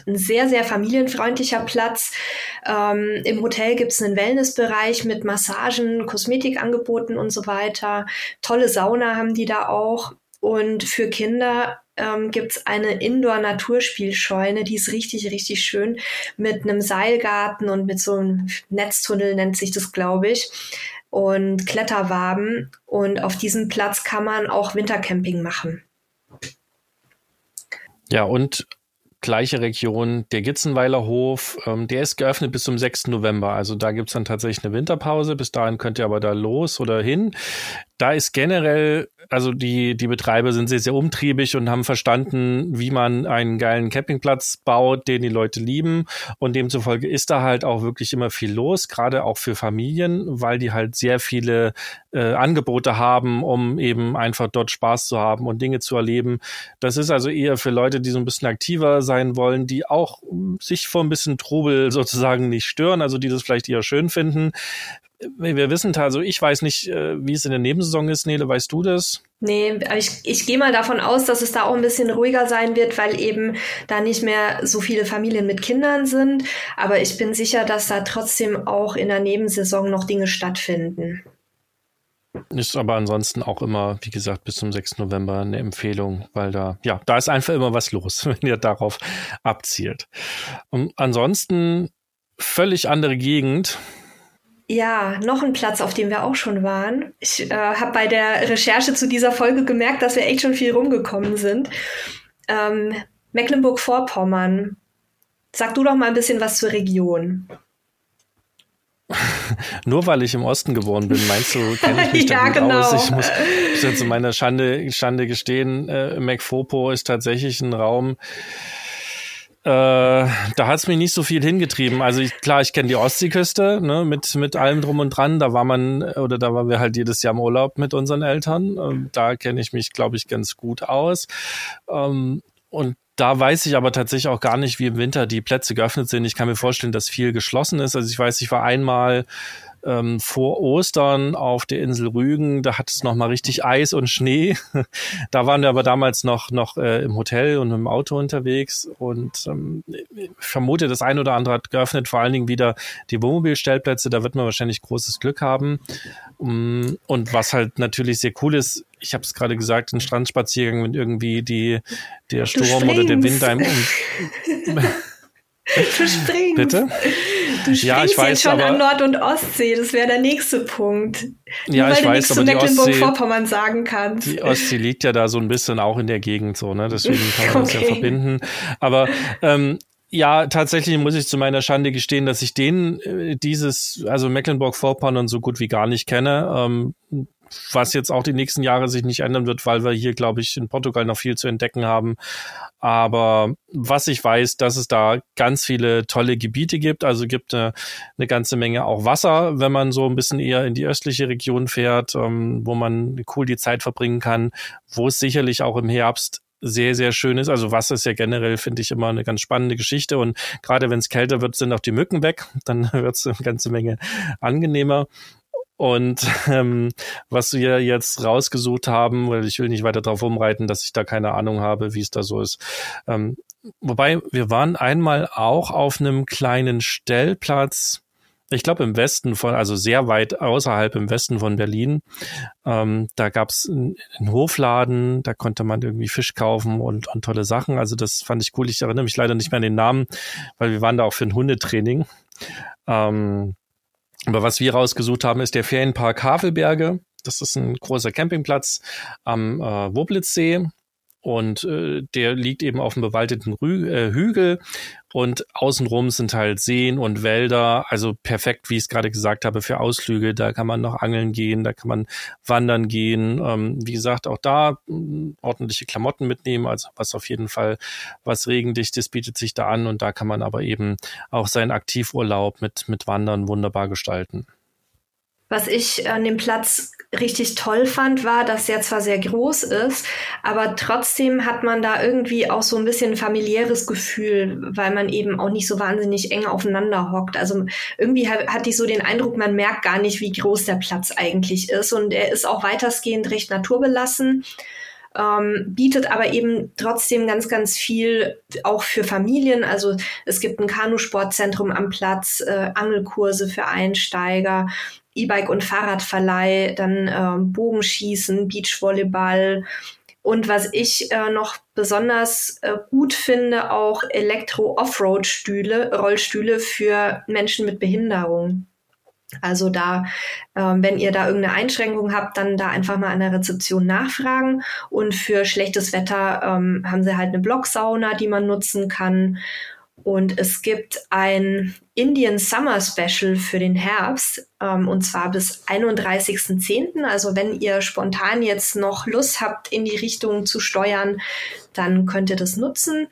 ein sehr, sehr familienfreundlicher Platz. Ähm, Im Hotel gibt es einen Wellnessbereich mit Massagen, Kosmetikangeboten und so weiter. Tolle Sauna haben die da auch. Und für Kinder ähm, gibt es eine Indoor-Naturspielscheune, die ist richtig, richtig schön, mit einem Seilgarten und mit so einem Netztunnel nennt sich das, glaube ich, und Kletterwaben. Und auf diesem Platz kann man auch Wintercamping machen. Ja, und gleiche Region, der Gitzenweiler Hof, ähm, der ist geöffnet bis zum 6. November. Also da gibt's dann tatsächlich eine Winterpause. Bis dahin könnt ihr aber da los oder hin. Da ist generell also die, die Betreiber sind sehr, sehr umtriebig und haben verstanden, wie man einen geilen Campingplatz baut, den die Leute lieben. Und demzufolge ist da halt auch wirklich immer viel los, gerade auch für Familien, weil die halt sehr viele äh, Angebote haben, um eben einfach dort Spaß zu haben und Dinge zu erleben. Das ist also eher für Leute, die so ein bisschen aktiver sein wollen, die auch sich vor ein bisschen Trubel sozusagen nicht stören, also die das vielleicht eher schön finden wir wissen also ich weiß nicht, äh, wie es in der Nebensaison ist. Nele, weißt du das? Nee, ich, ich gehe mal davon aus, dass es da auch ein bisschen ruhiger sein wird, weil eben da nicht mehr so viele Familien mit Kindern sind. Aber ich bin sicher, dass da trotzdem auch in der Nebensaison noch Dinge stattfinden. Ist aber ansonsten auch immer, wie gesagt, bis zum 6. November eine Empfehlung, weil da, ja, da ist einfach immer was los, wenn ihr darauf abzielt. Und ansonsten völlig andere Gegend. Ja, noch ein Platz, auf dem wir auch schon waren. Ich äh, habe bei der Recherche zu dieser Folge gemerkt, dass wir echt schon viel rumgekommen sind. Ähm, Mecklenburg-Vorpommern. Sag du doch mal ein bisschen was zur Region. Nur weil ich im Osten geboren bin, meinst du, kenne ich mich ja, da gut genau. aus? Ich muss, muss zu meiner Schande, Schande gestehen, äh, McFopo ist tatsächlich ein Raum, äh, da hat es mich nicht so viel hingetrieben. Also ich, klar, ich kenne die Ostseeküste, ne, mit, mit allem drum und dran. Da war man, oder da waren wir halt jedes Jahr im Urlaub mit unseren Eltern. Ähm, da kenne ich mich, glaube ich, ganz gut aus. Ähm, und da weiß ich aber tatsächlich auch gar nicht, wie im Winter die Plätze geöffnet sind. Ich kann mir vorstellen, dass viel geschlossen ist. Also ich weiß, ich war einmal ähm, vor Ostern auf der Insel Rügen. Da hat es noch mal richtig Eis und Schnee. da waren wir aber damals noch noch äh, im Hotel und im Auto unterwegs und ähm, ich vermute, das ein oder andere hat geöffnet. Vor allen Dingen wieder die Wohnmobilstellplätze. Da wird man wahrscheinlich großes Glück haben. Mm, und was halt natürlich sehr cool ist, ich habe es gerade gesagt, ein Strandspaziergang, wenn irgendwie die der Sturm oder der Wind einem um Du springst. Bitte? Du ja, ich weiß, jetzt schon aber, an Nord- und Ostsee. Das wäre der nächste Punkt. Ja, Nur, ich weiß, nichts zu Mecklenburg-Vorpommern sagen kannst. Die Ostsee liegt ja da so ein bisschen auch in der Gegend so, ne? Deswegen kann man okay. das ja verbinden. Aber ähm, ja, tatsächlich muss ich zu meiner Schande gestehen, dass ich den äh, dieses, also Mecklenburg-Vorpommern so gut wie gar nicht kenne. Ähm, was jetzt auch die nächsten Jahre sich nicht ändern wird, weil wir hier, glaube ich, in Portugal noch viel zu entdecken haben. Aber was ich weiß, dass es da ganz viele tolle Gebiete gibt. Also gibt eine, eine ganze Menge auch Wasser, wenn man so ein bisschen eher in die östliche Region fährt, ähm, wo man cool die Zeit verbringen kann, wo es sicherlich auch im Herbst sehr, sehr schön ist. Also Wasser ist ja generell, finde ich, immer eine ganz spannende Geschichte. Und gerade wenn es kälter wird, sind auch die Mücken weg. Dann wird es eine ganze Menge angenehmer. Und ähm, was wir jetzt rausgesucht haben, weil ich will nicht weiter darauf umreiten, dass ich da keine Ahnung habe, wie es da so ist. Ähm, wobei, wir waren einmal auch auf einem kleinen Stellplatz, ich glaube im Westen von, also sehr weit außerhalb im Westen von Berlin. Ähm, da gab's einen, einen Hofladen, da konnte man irgendwie Fisch kaufen und, und tolle Sachen. Also das fand ich cool. Ich erinnere mich leider nicht mehr an den Namen, weil wir waren da auch für ein Hundetraining. Ähm, aber was wir rausgesucht haben, ist der Ferienpark Havelberge. Das ist ein großer Campingplatz am äh, Woblitzsee. Und äh, der liegt eben auf einem bewaldeten Rü äh, Hügel und außenrum sind halt Seen und Wälder, also perfekt, wie ich es gerade gesagt habe, für Ausflüge. Da kann man noch angeln gehen, da kann man wandern gehen. Ähm, wie gesagt, auch da mh, hm, ordentliche Klamotten mitnehmen, also was auf jeden Fall was regendichtes bietet sich da an und da kann man aber eben auch seinen Aktivurlaub mit mit Wandern wunderbar gestalten. Was ich an dem Platz richtig toll fand, war, dass er zwar sehr groß ist, aber trotzdem hat man da irgendwie auch so ein bisschen familiäres Gefühl, weil man eben auch nicht so wahnsinnig eng aufeinander hockt. Also irgendwie hatte ich so den Eindruck, man merkt gar nicht, wie groß der Platz eigentlich ist. Und er ist auch weitestgehend recht naturbelassen. Ähm, bietet aber eben trotzdem ganz, ganz viel auch für Familien. Also es gibt ein Kanusportzentrum am Platz, äh, Angelkurse für Einsteiger. E-Bike- und Fahrradverleih, dann äh, Bogenschießen, Beachvolleyball und was ich äh, noch besonders äh, gut finde, auch Elektro-Offroad-Stühle, Rollstühle für Menschen mit Behinderung. Also da, ähm, wenn ihr da irgendeine Einschränkung habt, dann da einfach mal an der Rezeption nachfragen. Und für schlechtes Wetter ähm, haben sie halt eine Blocksauna, die man nutzen kann. Und es gibt ein Indian Summer Special für den Herbst, ähm, und zwar bis 31.10. Also wenn ihr spontan jetzt noch Lust habt, in die Richtung zu steuern, dann könnt ihr das nutzen.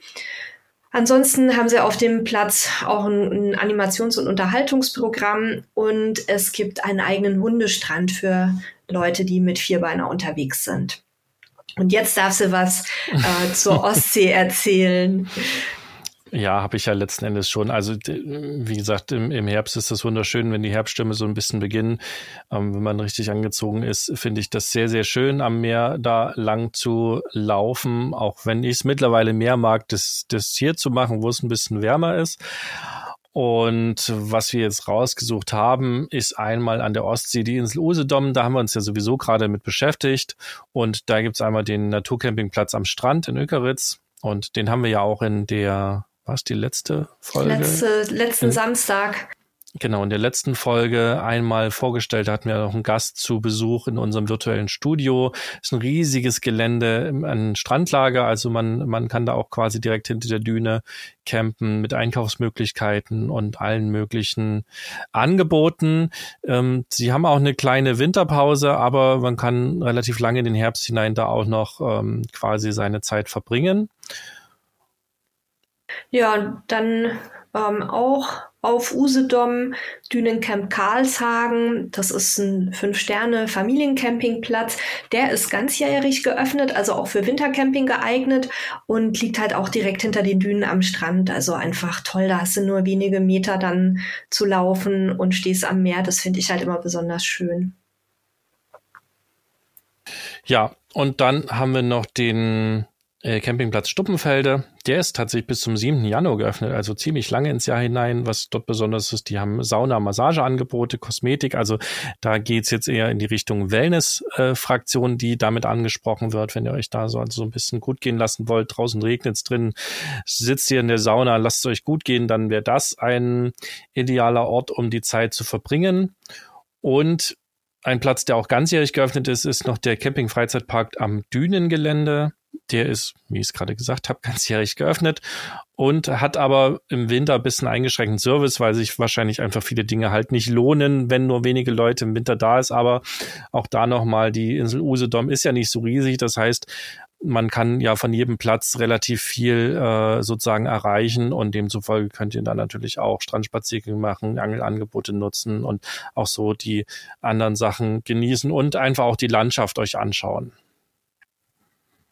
Ansonsten haben sie auf dem Platz auch ein, ein Animations- und Unterhaltungsprogramm und es gibt einen eigenen Hundestrand für Leute, die mit Vierbeiner unterwegs sind. Und jetzt darfst du was äh, zur Ostsee erzählen. Ja, habe ich ja letzten Endes schon. Also wie gesagt, im, im Herbst ist das wunderschön, wenn die Herbststürme so ein bisschen beginnen. Ähm, wenn man richtig angezogen ist, finde ich das sehr, sehr schön, am Meer da lang zu laufen. Auch wenn ich es mittlerweile mehr mag, das, das hier zu machen, wo es ein bisschen wärmer ist. Und was wir jetzt rausgesucht haben, ist einmal an der Ostsee die Insel Usedom. Da haben wir uns ja sowieso gerade mit beschäftigt. Und da gibt's einmal den Naturcampingplatz am Strand in Ökeritz. Und den haben wir ja auch in der war es die letzte Folge? Letzte, letzten in, Samstag. Genau, in der letzten Folge einmal vorgestellt hatten wir noch einen Gast zu Besuch in unserem virtuellen Studio. Ist ein riesiges Gelände, ein Strandlager, also man, man kann da auch quasi direkt hinter der Düne campen mit Einkaufsmöglichkeiten und allen möglichen Angeboten. Ähm, sie haben auch eine kleine Winterpause, aber man kann relativ lange in den Herbst hinein da auch noch ähm, quasi seine Zeit verbringen. Ja, dann ähm, auch auf Usedom, Dünencamp Karlshagen. Das ist ein Fünf-Sterne-Familiencampingplatz. Der ist ganzjährig geöffnet, also auch für Wintercamping geeignet und liegt halt auch direkt hinter den Dünen am Strand. Also einfach toll. Da hast du nur wenige Meter dann zu laufen und stehst am Meer. Das finde ich halt immer besonders schön. Ja, und dann haben wir noch den äh, Campingplatz Stuppenfelde. Der ist tatsächlich bis zum 7. Januar geöffnet, also ziemlich lange ins Jahr hinein. Was dort besonders ist, die haben Sauna, Massageangebote, Kosmetik. Also da geht's jetzt eher in die Richtung Wellness-Fraktion, äh, die damit angesprochen wird. Wenn ihr euch da so, also so ein bisschen gut gehen lassen wollt, draußen regnet's drin, sitzt ihr in der Sauna, lasst es euch gut gehen, dann wäre das ein idealer Ort, um die Zeit zu verbringen. Und ein Platz, der auch ganzjährig geöffnet ist, ist noch der Camping-Freizeitpark am Dünengelände. Der ist, wie ich es gerade gesagt habe, ganzjährig geöffnet und hat aber im Winter ein bisschen eingeschränkten Service, weil sich wahrscheinlich einfach viele Dinge halt nicht lohnen, wenn nur wenige Leute im Winter da ist. Aber auch da nochmal, die Insel Usedom ist ja nicht so riesig. Das heißt, man kann ja von jedem Platz relativ viel äh, sozusagen erreichen und demzufolge könnt ihr dann natürlich auch Strandspaziergänge machen, Angelangebote nutzen und auch so die anderen Sachen genießen und einfach auch die Landschaft euch anschauen.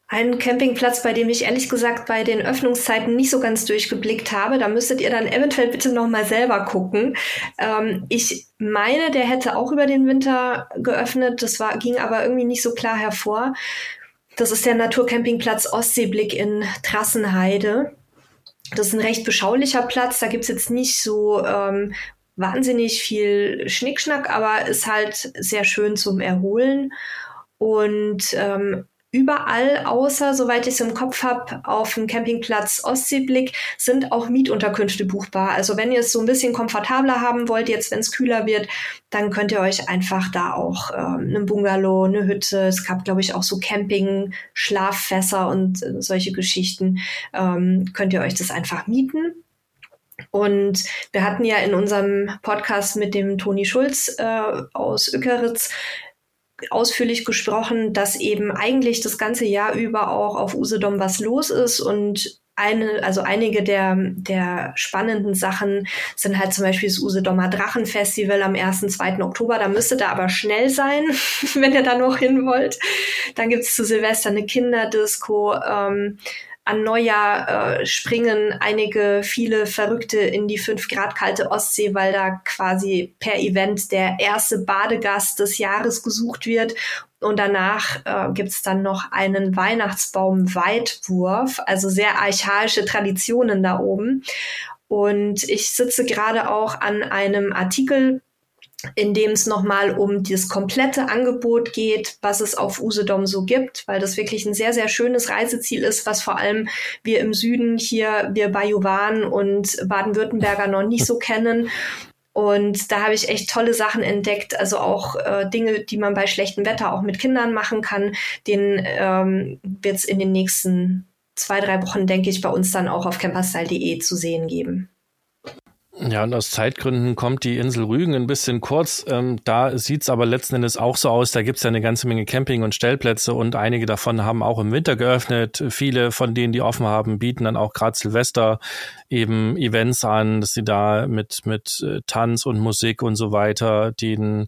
Ein Campingplatz, bei dem ich ehrlich gesagt bei den Öffnungszeiten nicht so ganz durchgeblickt habe. Da müsstet ihr dann eventuell bitte noch mal selber gucken. Ähm, ich meine, der hätte auch über den Winter geöffnet. Das war, ging aber irgendwie nicht so klar hervor. Das ist der Naturcampingplatz Ostseeblick in Trassenheide. Das ist ein recht beschaulicher Platz. Da gibt's jetzt nicht so ähm, wahnsinnig viel Schnickschnack, aber ist halt sehr schön zum Erholen. Und ähm, überall außer, soweit ich es im Kopf habe, auf dem Campingplatz Ostseeblick sind auch Mietunterkünfte buchbar. Also wenn ihr es so ein bisschen komfortabler haben wollt, jetzt wenn es kühler wird, dann könnt ihr euch einfach da auch ähm, einen Bungalow, eine Hütte, es gab glaube ich auch so Camping, Schlaffässer und äh, solche Geschichten, ähm, könnt ihr euch das einfach mieten. Und wir hatten ja in unserem Podcast mit dem Toni Schulz äh, aus Ökeritz ausführlich gesprochen, dass eben eigentlich das ganze Jahr über auch auf Usedom was los ist und eine, also einige der, der spannenden Sachen sind halt zum Beispiel das Usedomer Drachenfestival am 1. 2. Oktober. Da müsstet ihr aber schnell sein, wenn ihr da noch hin wollt. Dann gibt's zu Silvester eine Kinderdisco. Ähm, an Neujahr äh, springen einige, viele Verrückte in die fünf Grad kalte Ostsee, weil da quasi per Event der erste Badegast des Jahres gesucht wird. Und danach äh, gibt's dann noch einen Weihnachtsbaum-Weitwurf, also sehr archaische Traditionen da oben. Und ich sitze gerade auch an einem Artikel in dem es nochmal um das komplette Angebot geht, was es auf Usedom so gibt, weil das wirklich ein sehr, sehr schönes Reiseziel ist, was vor allem wir im Süden hier, wir Bajuwan und Baden-Württemberger noch nicht so kennen. Und da habe ich echt tolle Sachen entdeckt, also auch äh, Dinge, die man bei schlechtem Wetter auch mit Kindern machen kann. Den ähm, wird es in den nächsten zwei, drei Wochen, denke ich, bei uns dann auch auf camperstyle.de zu sehen geben. Ja, und aus Zeitgründen kommt die Insel Rügen ein bisschen kurz. Ähm, da sieht's aber letzten Endes auch so aus. Da gibt's ja eine ganze Menge Camping- und Stellplätze und einige davon haben auch im Winter geöffnet. Viele von denen, die offen haben, bieten dann auch gerade Silvester eben Events an, dass sie da mit, mit äh, Tanz und Musik und so weiter den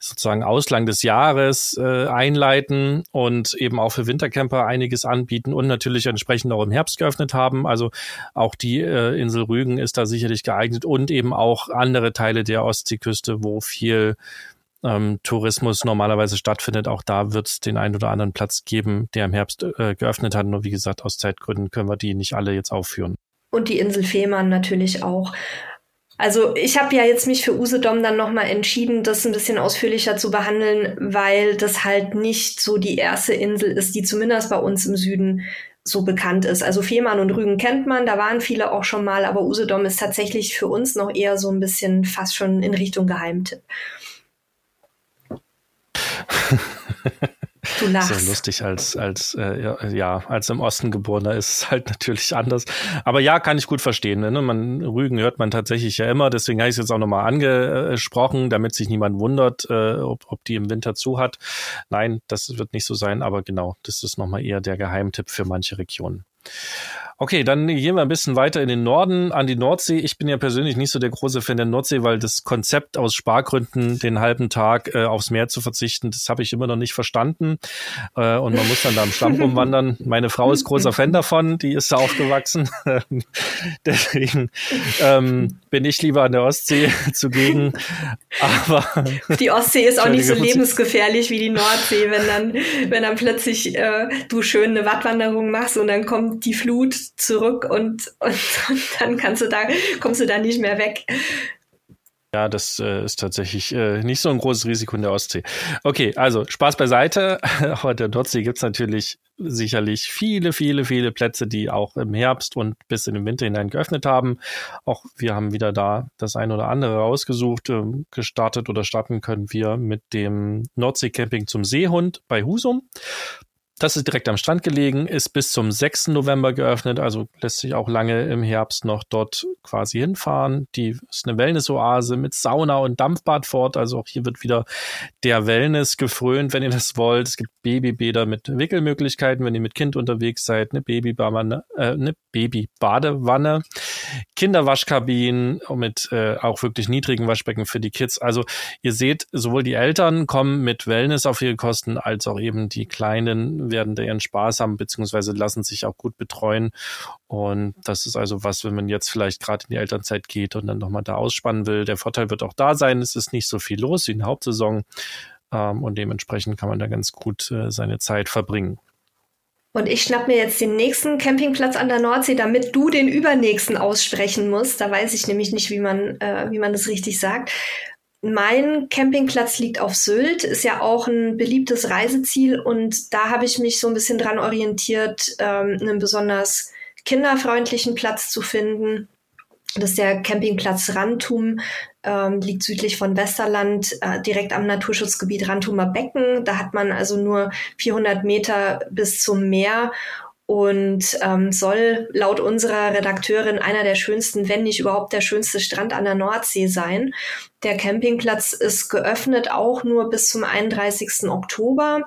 sozusagen Auslang des Jahres äh, einleiten und eben auch für Wintercamper einiges anbieten und natürlich entsprechend auch im Herbst geöffnet haben. Also auch die äh, Insel Rügen ist da sicherlich geeignet und eben auch andere Teile der Ostseeküste, wo viel ähm, Tourismus normalerweise stattfindet. Auch da wird es den einen oder anderen Platz geben, der im Herbst äh, geöffnet hat. Nur wie gesagt, aus Zeitgründen können wir die nicht alle jetzt aufführen. Und die Insel Fehmarn natürlich auch. Also ich habe ja jetzt mich für Usedom dann nochmal entschieden, das ein bisschen ausführlicher zu behandeln, weil das halt nicht so die erste Insel ist, die zumindest bei uns im Süden so bekannt ist. Also Fehmarn und Rügen kennt man, da waren viele auch schon mal, aber Usedom ist tatsächlich für uns noch eher so ein bisschen fast schon in Richtung Geheimtipp. Du lachst. So lustig als, als, äh, ja, als im Osten geborener ist es halt natürlich anders. Aber ja, kann ich gut verstehen. Ne? Man, Rügen hört man tatsächlich ja immer. Deswegen habe ich es jetzt auch nochmal angesprochen, damit sich niemand wundert, äh, ob, ob die im Winter zu hat. Nein, das wird nicht so sein. Aber genau, das ist nochmal eher der Geheimtipp für manche Regionen. Okay, dann gehen wir ein bisschen weiter in den Norden, an die Nordsee. Ich bin ja persönlich nicht so der große Fan der Nordsee, weil das Konzept aus Spargründen, den halben Tag äh, aufs Meer zu verzichten, das habe ich immer noch nicht verstanden. Äh, und man muss dann da am Stamm rumwandern. Meine Frau ist großer Fan davon, die ist da aufgewachsen. Deswegen ähm, bin ich lieber an der Ostsee zugegen. Aber die Ostsee ist auch nicht so lebensgefährlich wie die Nordsee, wenn dann, wenn dann plötzlich äh, du schön eine Wattwanderung machst und dann kommt die Flut zurück und, und, und dann kannst du da, kommst du da nicht mehr weg. Ja, das äh, ist tatsächlich äh, nicht so ein großes Risiko in der Ostsee. Okay, also Spaß beiseite. In der Nordsee gibt's natürlich sicherlich viele, viele, viele Plätze, die auch im Herbst und bis in den Winter hinein geöffnet haben. Auch wir haben wieder da das ein oder andere rausgesucht. Ähm, gestartet oder starten können wir mit dem Nordsee-Camping zum Seehund bei Husum. Das ist direkt am Strand gelegen, ist bis zum 6. November geöffnet, also lässt sich auch lange im Herbst noch dort quasi hinfahren. Die ist eine Wellness-Oase mit Sauna und Dampfbad fort, also auch hier wird wieder der Wellness gefrönt, wenn ihr das wollt. Es gibt Babybäder mit Wickelmöglichkeiten, wenn ihr mit Kind unterwegs seid, eine Babybadewanne, äh, eine Babybadewanne, Kinderwaschkabinen mit äh, auch wirklich niedrigen Waschbecken für die Kids. Also ihr seht, sowohl die Eltern kommen mit Wellness auf ihre Kosten, als auch eben die kleinen werden da ihren Spaß haben, beziehungsweise lassen sich auch gut betreuen. Und das ist also was, wenn man jetzt vielleicht gerade in die Elternzeit geht und dann nochmal da ausspannen will. Der Vorteil wird auch da sein, es ist nicht so viel los wie in der Hauptsaison. Ähm, und dementsprechend kann man da ganz gut äh, seine Zeit verbringen. Und ich schnapp mir jetzt den nächsten Campingplatz an der Nordsee, damit du den übernächsten aussprechen musst. Da weiß ich nämlich nicht, wie man, äh, wie man das richtig sagt. Mein Campingplatz liegt auf Sylt, ist ja auch ein beliebtes Reiseziel und da habe ich mich so ein bisschen dran orientiert, ähm, einen besonders kinderfreundlichen Platz zu finden. Das ist der Campingplatz Rantum, ähm, liegt südlich von Westerland, äh, direkt am Naturschutzgebiet Rantumer Becken. Da hat man also nur 400 Meter bis zum Meer und ähm, soll laut unserer Redakteurin einer der schönsten, wenn nicht überhaupt der schönste Strand an der Nordsee sein. Der Campingplatz ist geöffnet auch nur bis zum 31. Oktober.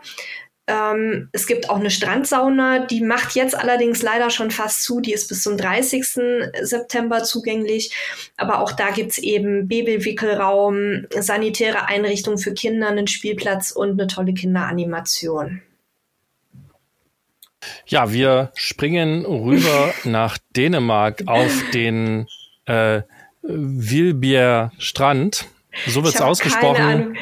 Ähm, es gibt auch eine Strandsauna, die macht jetzt allerdings leider schon fast zu. Die ist bis zum 30. September zugänglich. Aber auch da gibt's eben Babywickelraum, sanitäre Einrichtungen für Kinder, einen Spielplatz und eine tolle Kinderanimation. Ja, wir springen rüber nach Dänemark auf den äh, Vilbier Strand. So wird's ausgesprochen.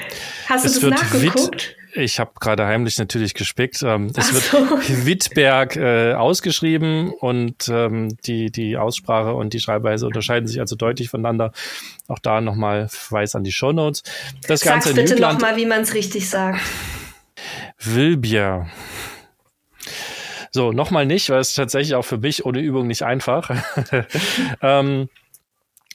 Hast du es das nachgeguckt? Ich habe gerade heimlich natürlich gespickt. Ähm, es so. wird Wittberg äh, ausgeschrieben und ähm, die, die Aussprache und die Schreibweise unterscheiden sich also deutlich voneinander. Auch da nochmal Verweis an die Shownotes. Das Sag's Ganze bitte nochmal, wie man es richtig sagt. Wilbier. So, nochmal nicht, weil es tatsächlich auch für mich ohne Übung nicht einfach. ähm,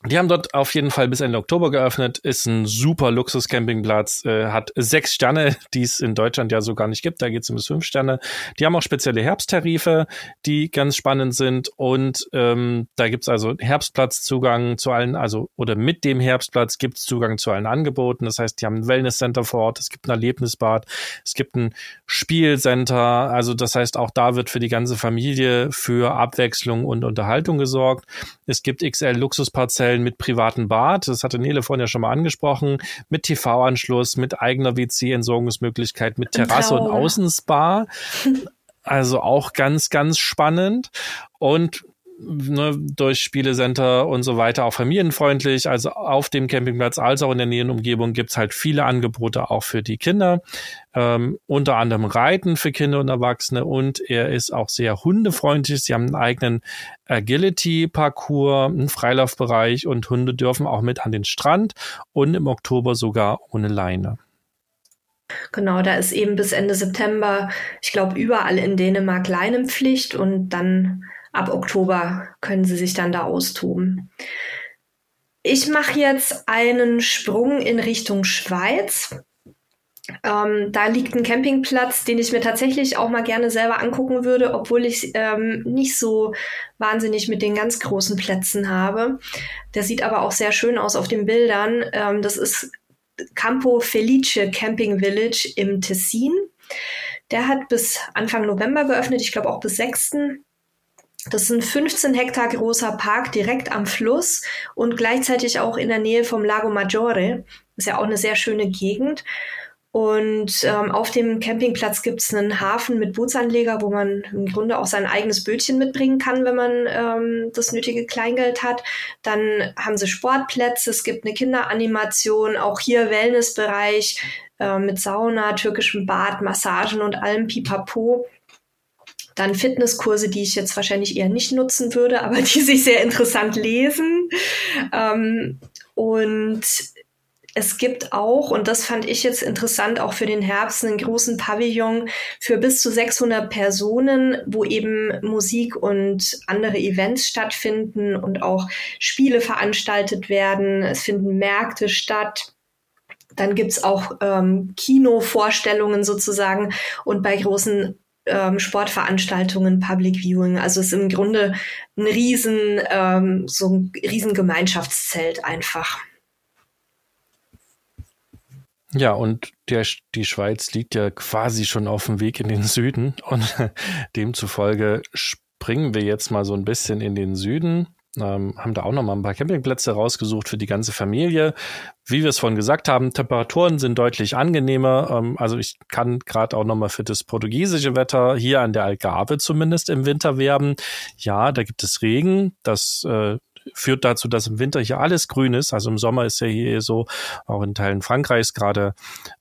die haben dort auf jeden Fall bis Ende Oktober geöffnet, ist ein super Luxus-Campingplatz, äh, hat sechs Sterne, die es in Deutschland ja so gar nicht gibt, da geht es bis fünf Sterne. Die haben auch spezielle Herbsttarife, die ganz spannend sind. Und ähm, da gibt's also Herbstplatzzugang zu allen, also oder mit dem Herbstplatz gibt's Zugang zu allen Angeboten, das heißt, die haben ein Wellnesscenter vor Ort, es gibt ein Erlebnisbad, es gibt ein Spielcenter, also das heißt, auch da wird für die ganze Familie für Abwechslung und Unterhaltung gesorgt. Es gibt XL Luxusparzellen Hotelfällen mit privatem Bad, das hatte Nele vorhin ja schon mal angesprochen, mit TV-Anschluss, mit eigener WC-Entsorgungsmöglichkeit, mit Terrasse und Außenspa. Also auch ganz, ganz spannend. Und ne, durch Spielecenter und so weiter auch familienfreundlich. Also auf dem Campingplatz als auch in der Nähenumgebung gibt's halt viele Angebote auch für die Kinder. Ähm, unter anderem Reiten für Kinder und Erwachsene und er ist auch sehr hundefreundlich. Sie haben einen eigenen Agility-Parcours, einen Freilaufbereich und Hunde dürfen auch mit an den Strand und im Oktober sogar ohne Leine. Genau, da ist eben bis Ende September, ich glaube, überall in Dänemark Leinenpflicht und dann ab Oktober können sie sich dann da austoben. Ich mache jetzt einen Sprung in Richtung Schweiz. Ähm, da liegt ein Campingplatz, den ich mir tatsächlich auch mal gerne selber angucken würde, obwohl ich ähm, nicht so wahnsinnig mit den ganz großen Plätzen habe. Der sieht aber auch sehr schön aus auf den Bildern. Ähm, das ist Campo Felice Camping Village im Tessin. Der hat bis Anfang November geöffnet, ich glaube auch bis 6. Das ist ein 15 Hektar großer Park direkt am Fluss und gleichzeitig auch in der Nähe vom Lago Maggiore. Ist ja auch eine sehr schöne Gegend. Und ähm, auf dem Campingplatz gibt es einen Hafen mit Bootsanleger, wo man im Grunde auch sein eigenes Bötchen mitbringen kann, wenn man ähm, das nötige Kleingeld hat. Dann haben sie Sportplätze, es gibt eine Kinderanimation, auch hier Wellnessbereich äh, mit Sauna, türkischem Bad, Massagen und allem Pipapo. Dann Fitnesskurse, die ich jetzt wahrscheinlich eher nicht nutzen würde, aber die sich sehr interessant lesen. Ähm, und es gibt auch, und das fand ich jetzt interessant, auch für den Herbst einen großen Pavillon für bis zu 600 Personen, wo eben Musik und andere Events stattfinden und auch Spiele veranstaltet werden. Es finden Märkte statt. Dann gibt's auch ähm, Kinovorstellungen sozusagen und bei großen ähm, Sportveranstaltungen, Public Viewing. Also es ist im Grunde ein riesen, ähm, so ein riesen Gemeinschaftszelt einfach. Ja, und der, die Schweiz liegt ja quasi schon auf dem Weg in den Süden und demzufolge springen wir jetzt mal so ein bisschen in den Süden. Ähm, haben da auch noch mal ein paar Campingplätze rausgesucht für die ganze Familie. Wie wir es vorhin gesagt haben, Temperaturen sind deutlich angenehmer. Ähm, also ich kann gerade auch noch mal für das portugiesische Wetter hier an der Algarve zumindest im Winter werben. Ja, da gibt es Regen. Das äh, führt dazu, dass im Winter hier alles grün ist. Also im Sommer ist ja hier so, auch in Teilen Frankreichs, gerade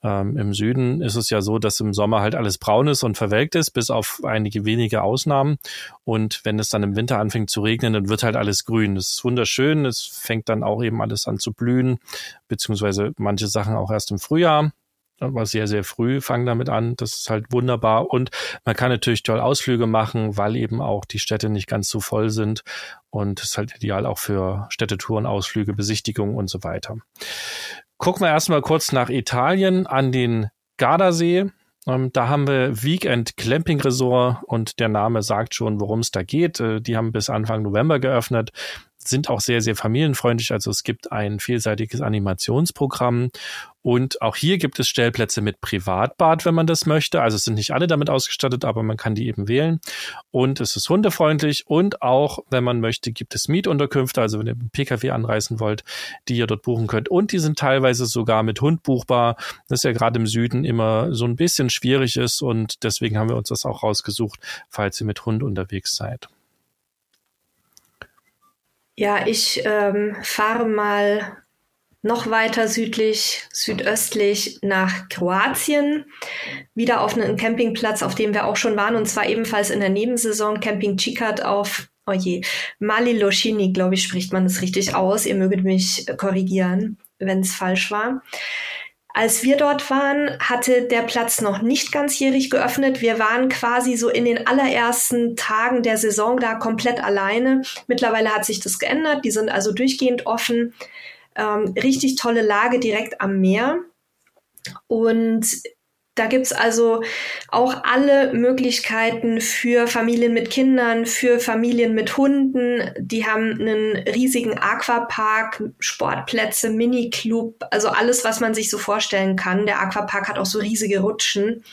ähm, im Süden ist es ja so, dass im Sommer halt alles braun ist und verwelkt ist, bis auf einige wenige Ausnahmen. Und wenn es dann im Winter anfängt zu regnen, dann wird halt alles grün. Das ist wunderschön. Es fängt dann auch eben alles an zu blühen, beziehungsweise manche Sachen auch erst im Frühjahr aber sehr, sehr früh fangen damit an. Das ist halt wunderbar. Und man kann natürlich toll Ausflüge machen, weil eben auch die Städte nicht ganz so voll sind. Und es ist halt ideal auch für Städtetouren, Ausflüge, Besichtigungen und so weiter. Gucken wir erstmal kurz nach Italien an den Gardasee. Ähm, da haben wir Weekend Clamping Resort und der Name sagt schon, worum es da geht. Äh, die haben bis Anfang November geöffnet sind auch sehr, sehr familienfreundlich. Also es gibt ein vielseitiges Animationsprogramm und auch hier gibt es Stellplätze mit Privatbad, wenn man das möchte. Also es sind nicht alle damit ausgestattet, aber man kann die eben wählen. Und es ist hundefreundlich und auch, wenn man möchte, gibt es Mietunterkünfte. Also wenn ihr mit Pkw anreisen wollt, die ihr dort buchen könnt. Und die sind teilweise sogar mit Hund buchbar. Das ist ja gerade im Süden immer so ein bisschen schwierig ist und deswegen haben wir uns das auch rausgesucht, falls ihr mit Hund unterwegs seid. Ja, ich ähm, fahre mal noch weiter südlich, südöstlich nach Kroatien, wieder auf einen Campingplatz, auf dem wir auch schon waren, und zwar ebenfalls in der Nebensaison Camping Chikat auf, oh je, Mali Loschini, glaube ich, spricht man das richtig aus. Ihr möget mich korrigieren, wenn es falsch war. Als wir dort waren, hatte der Platz noch nicht ganzjährig geöffnet. Wir waren quasi so in den allerersten Tagen der Saison da komplett alleine. Mittlerweile hat sich das geändert. Die sind also durchgehend offen. Ähm, richtig tolle Lage direkt am Meer. Und da gibt's also auch alle Möglichkeiten für Familien mit Kindern, für Familien mit Hunden. Die haben einen riesigen Aquapark, Sportplätze, Miniclub, also alles, was man sich so vorstellen kann. Der Aquapark hat auch so riesige Rutschen.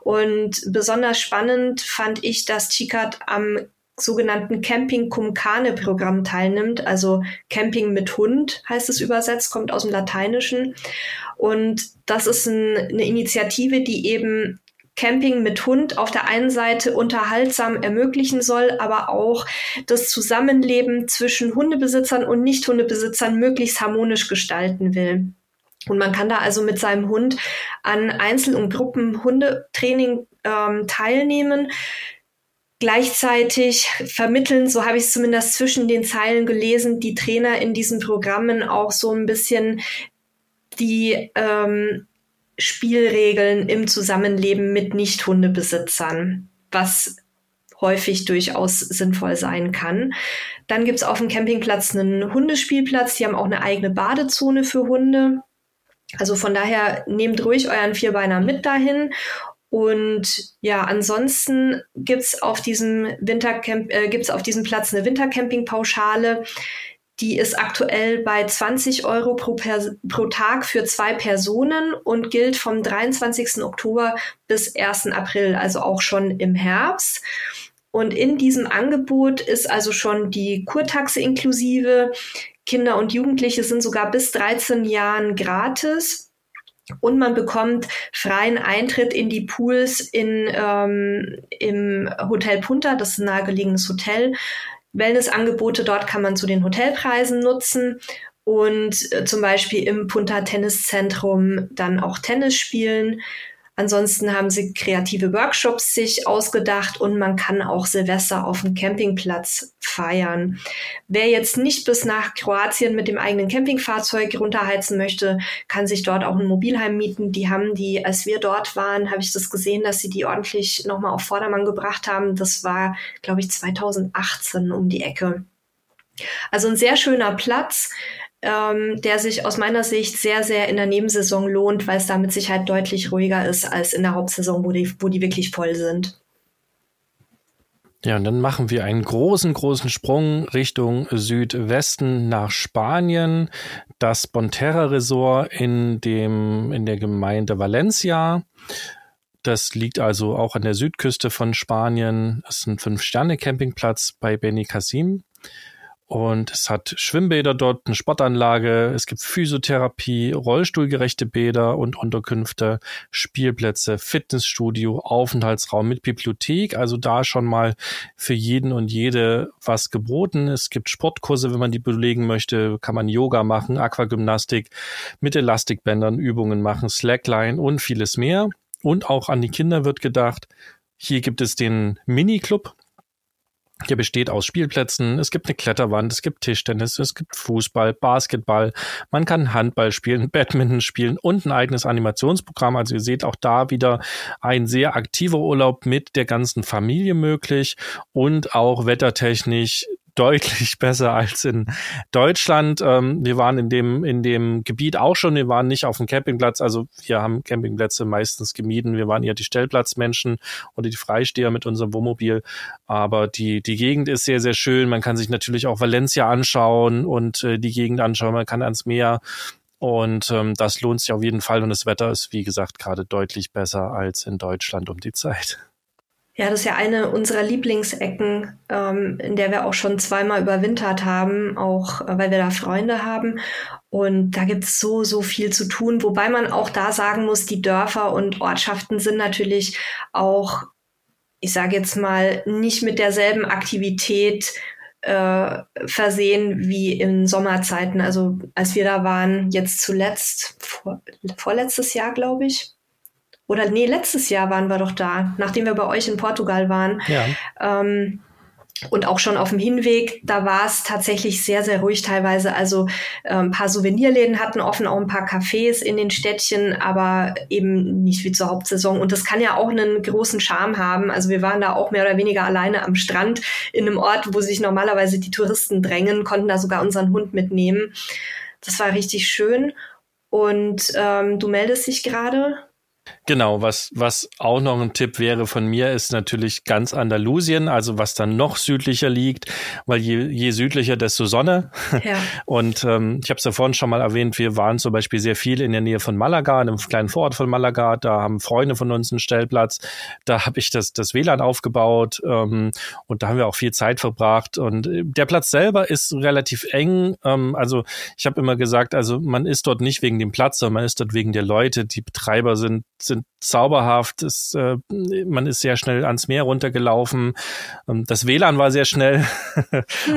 Und besonders spannend fand ich, dass Chikat am sogenannten Camping Cum Cane Programm teilnimmt. Also Camping mit Hund heißt es übersetzt, kommt aus dem Lateinischen. Und das ist ein, eine Initiative, die eben Camping mit Hund auf der einen Seite unterhaltsam ermöglichen soll, aber auch das Zusammenleben zwischen Hundebesitzern und Nicht-Hundebesitzern möglichst harmonisch gestalten will. Und man kann da also mit seinem Hund an Einzel- und Gruppenhundetraining ähm, teilnehmen. Gleichzeitig vermitteln, so habe ich es zumindest zwischen den Zeilen gelesen, die Trainer in diesen Programmen auch so ein bisschen die ähm, Spielregeln im Zusammenleben mit Nicht-Hundebesitzern, was häufig durchaus sinnvoll sein kann. Dann gibt's auf dem Campingplatz einen Hundespielplatz, die haben auch eine eigene Badezone für Hunde. Also von daher nehmt ruhig euren Vierbeiner mit dahin und ja, ansonsten gibt's auf diesem Wintercamp, äh, gibt's auf diesem Platz eine Wintercamping-Pauschale. Die ist aktuell bei 20 Euro pro, per pro Tag für zwei Personen und gilt vom 23. Oktober bis 1. April, also auch schon im Herbst. Und in diesem Angebot ist also schon die Kurtaxe inklusive. Kinder und Jugendliche sind sogar bis 13 Jahren gratis. Und man bekommt freien Eintritt in die Pools in, ähm, im Hotel Punta, das ist ein nahegelegenes Hotel. Wellnessangebote dort kann man zu den Hotelpreisen nutzen und äh, zum Beispiel im Punta Tenniszentrum dann auch Tennis spielen. Ansonsten haben sie kreative Workshops sich ausgedacht und man kann auch Silvester auf dem Campingplatz feiern. Wer jetzt nicht bis nach Kroatien mit dem eigenen Campingfahrzeug runterheizen möchte, kann sich dort auch ein Mobilheim mieten. Die haben die, als wir dort waren, habe ich das gesehen, dass sie die ordentlich nochmal auf Vordermann gebracht haben. Das war, glaube ich, 2018 um die Ecke. Also ein sehr schöner Platz ähm, der sich aus meiner Sicht sehr, sehr in der Nebensaison lohnt, weil es da mit Sicherheit deutlich ruhiger ist als in der Hauptsaison, wo die, wo die wirklich voll sind. Ja, und dann machen wir einen großen, großen Sprung Richtung Südwesten nach Spanien. Das Bonterra Resort in dem, in der Gemeinde Valencia. Das liegt also auch an der Südküste von Spanien. Es ist ein Fünf-Sterne-Campingplatz bei Beni Casim. Und es hat Schwimmbäder dort, eine Sportanlage, es gibt Physiotherapie, rollstuhlgerechte Bäder und Unterkünfte, Spielplätze, Fitnessstudio, Aufenthaltsraum mit Bibliothek. Also da schon mal für jeden und jede was geboten. Es gibt Sportkurse, wenn man die belegen möchte, kann man Yoga machen, Aquagymnastik, mit Elastikbändern Übungen machen, Slackline und vieles mehr. Und auch an die Kinder wird gedacht. Hier gibt es den Mini-Club, der besteht aus Spielplätzen, es gibt eine Kletterwand, es gibt Tischtennis, es gibt Fußball, Basketball, man kann Handball spielen, Badminton spielen und ein eigenes Animationsprogramm. Also ihr seht auch da wieder ein sehr aktiver Urlaub mit der ganzen Familie möglich und auch wettertechnisch deutlich besser als in Deutschland. Ähm, wir waren in dem, in dem Gebiet auch schon, wir waren nicht auf dem Campingplatz, also wir haben Campingplätze meistens gemieden. Wir waren eher die Stellplatzmenschen oder die Freisteher mit unserem Wohnmobil. Aber die, die Gegend ist sehr, sehr schön. Man kann sich natürlich auch Valencia anschauen und äh, die Gegend anschauen. Man kann ans Meer. Und ähm, das lohnt sich auf jeden Fall. Und das Wetter ist, wie gesagt, gerade deutlich besser als in Deutschland um die Zeit. Ja, das ist ja eine unserer Lieblingsecken, ähm, in der wir auch schon zweimal überwintert haben, auch äh, weil wir da Freunde haben. Und da gibt's so, so viel zu tun, wobei man auch da sagen muss, die Dörfer und Ortschaften sind natürlich auch, ich sage jetzt mal, nicht mit derselben Aktivität äh, versehen wie in Sommerzeiten. Also als wir da waren, jetzt zuletzt, vor, vorletztes Jahr, glaube ich, oder nee, letztes Jahr waren wir doch da, nachdem wir bei euch in Portugal waren. Ja. Ähm, und auch schon auf dem Hinweg, da war es tatsächlich sehr, sehr ruhig teilweise. Also äh, ein paar Souvenirläden hatten offen, auch ein paar Cafés in den Städtchen, aber eben nicht wie zur Hauptsaison. Und das kann ja auch einen großen Charme haben. Also wir waren da auch mehr oder weniger alleine am Strand in einem Ort, wo sich normalerweise die Touristen drängen, konnten da sogar unseren Hund mitnehmen. Das war richtig schön. Und ähm, du meldest dich gerade. Genau, was, was auch noch ein Tipp wäre von mir, ist natürlich ganz Andalusien, also was dann noch südlicher liegt, weil je, je südlicher, desto Sonne. Ja. Und ähm, ich habe es ja vorhin schon mal erwähnt, wir waren zum Beispiel sehr viel in der Nähe von Malaga, einem kleinen Vorort von Malaga, da haben Freunde von uns einen Stellplatz, da habe ich das, das WLAN aufgebaut ähm, und da haben wir auch viel Zeit verbracht. Und äh, der Platz selber ist relativ eng, ähm, also ich habe immer gesagt, also man ist dort nicht wegen dem Platz, sondern man ist dort wegen der Leute, die Betreiber sind sind zauberhaft. Es, äh, man ist sehr schnell ans Meer runtergelaufen. Ähm, das WLAN war sehr schnell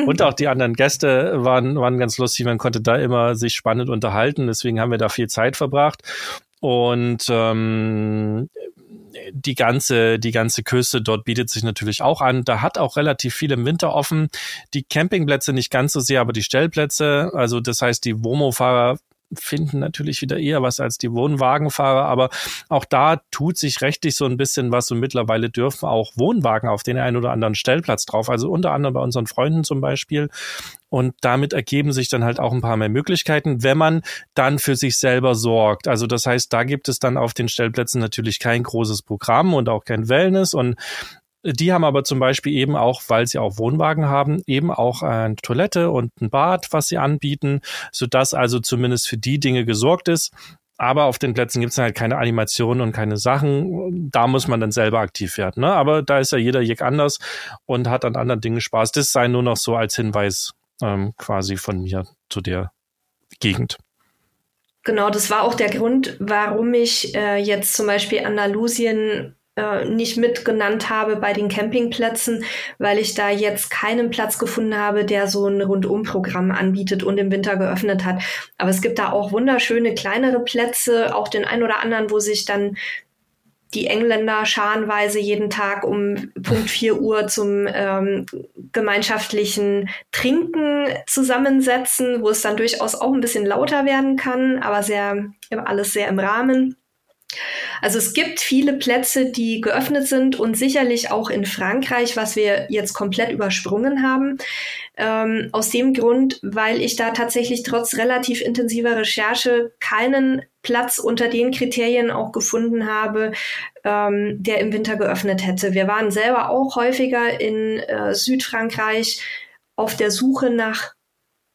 und auch die anderen Gäste waren, waren ganz lustig. Man konnte da immer sich spannend unterhalten. Deswegen haben wir da viel Zeit verbracht. Und ähm, die ganze, die ganze Küste dort bietet sich natürlich auch an. Da hat auch relativ viel im Winter offen. Die Campingplätze nicht ganz so sehr, aber die Stellplätze. Also das heißt, die Womo-Fahrer finden natürlich wieder eher was als die Wohnwagenfahrer, aber auch da tut sich rechtlich so ein bisschen was und mittlerweile dürfen auch Wohnwagen auf den einen oder anderen Stellplatz drauf, also unter anderem bei unseren Freunden zum Beispiel. Und damit ergeben sich dann halt auch ein paar mehr Möglichkeiten, wenn man dann für sich selber sorgt. Also das heißt, da gibt es dann auf den Stellplätzen natürlich kein großes Programm und auch kein Wellness. Und die haben aber zum Beispiel eben auch, weil sie auch Wohnwagen haben, eben auch eine Toilette und ein Bad, was sie anbieten, sodass also zumindest für die Dinge gesorgt ist. Aber auf den Plätzen gibt es halt keine Animationen und keine Sachen. Da muss man dann selber aktiv werden. Ne? Aber da ist ja jeder Jig anders und hat an anderen Dingen Spaß. Das sei nur noch so als Hinweis ähm, quasi von mir zu der Gegend. Genau, das war auch der Grund, warum ich äh, jetzt zum Beispiel Andalusien äh, nicht mitgenannt habe bei den Campingplätzen, weil ich da jetzt keinen Platz gefunden habe, der so ein Rundumprogramm anbietet und im Winter geöffnet hat. Aber es gibt da auch wunderschöne kleinere Plätze, auch den ein oder anderen, wo sich dann die Engländer scharenweise jeden Tag um Punkt 4 Uhr zum ähm, gemeinschaftlichen Trinken zusammensetzen, wo es dann durchaus auch ein bisschen lauter werden kann, aber sehr, alles sehr im Rahmen. Also es gibt viele Plätze, die geöffnet sind und sicherlich auch in Frankreich, was wir jetzt komplett übersprungen haben. Ähm, aus dem Grund, weil ich da tatsächlich trotz relativ intensiver Recherche keinen Platz unter den Kriterien auch gefunden habe, ähm, der im Winter geöffnet hätte. Wir waren selber auch häufiger in äh, Südfrankreich auf der Suche nach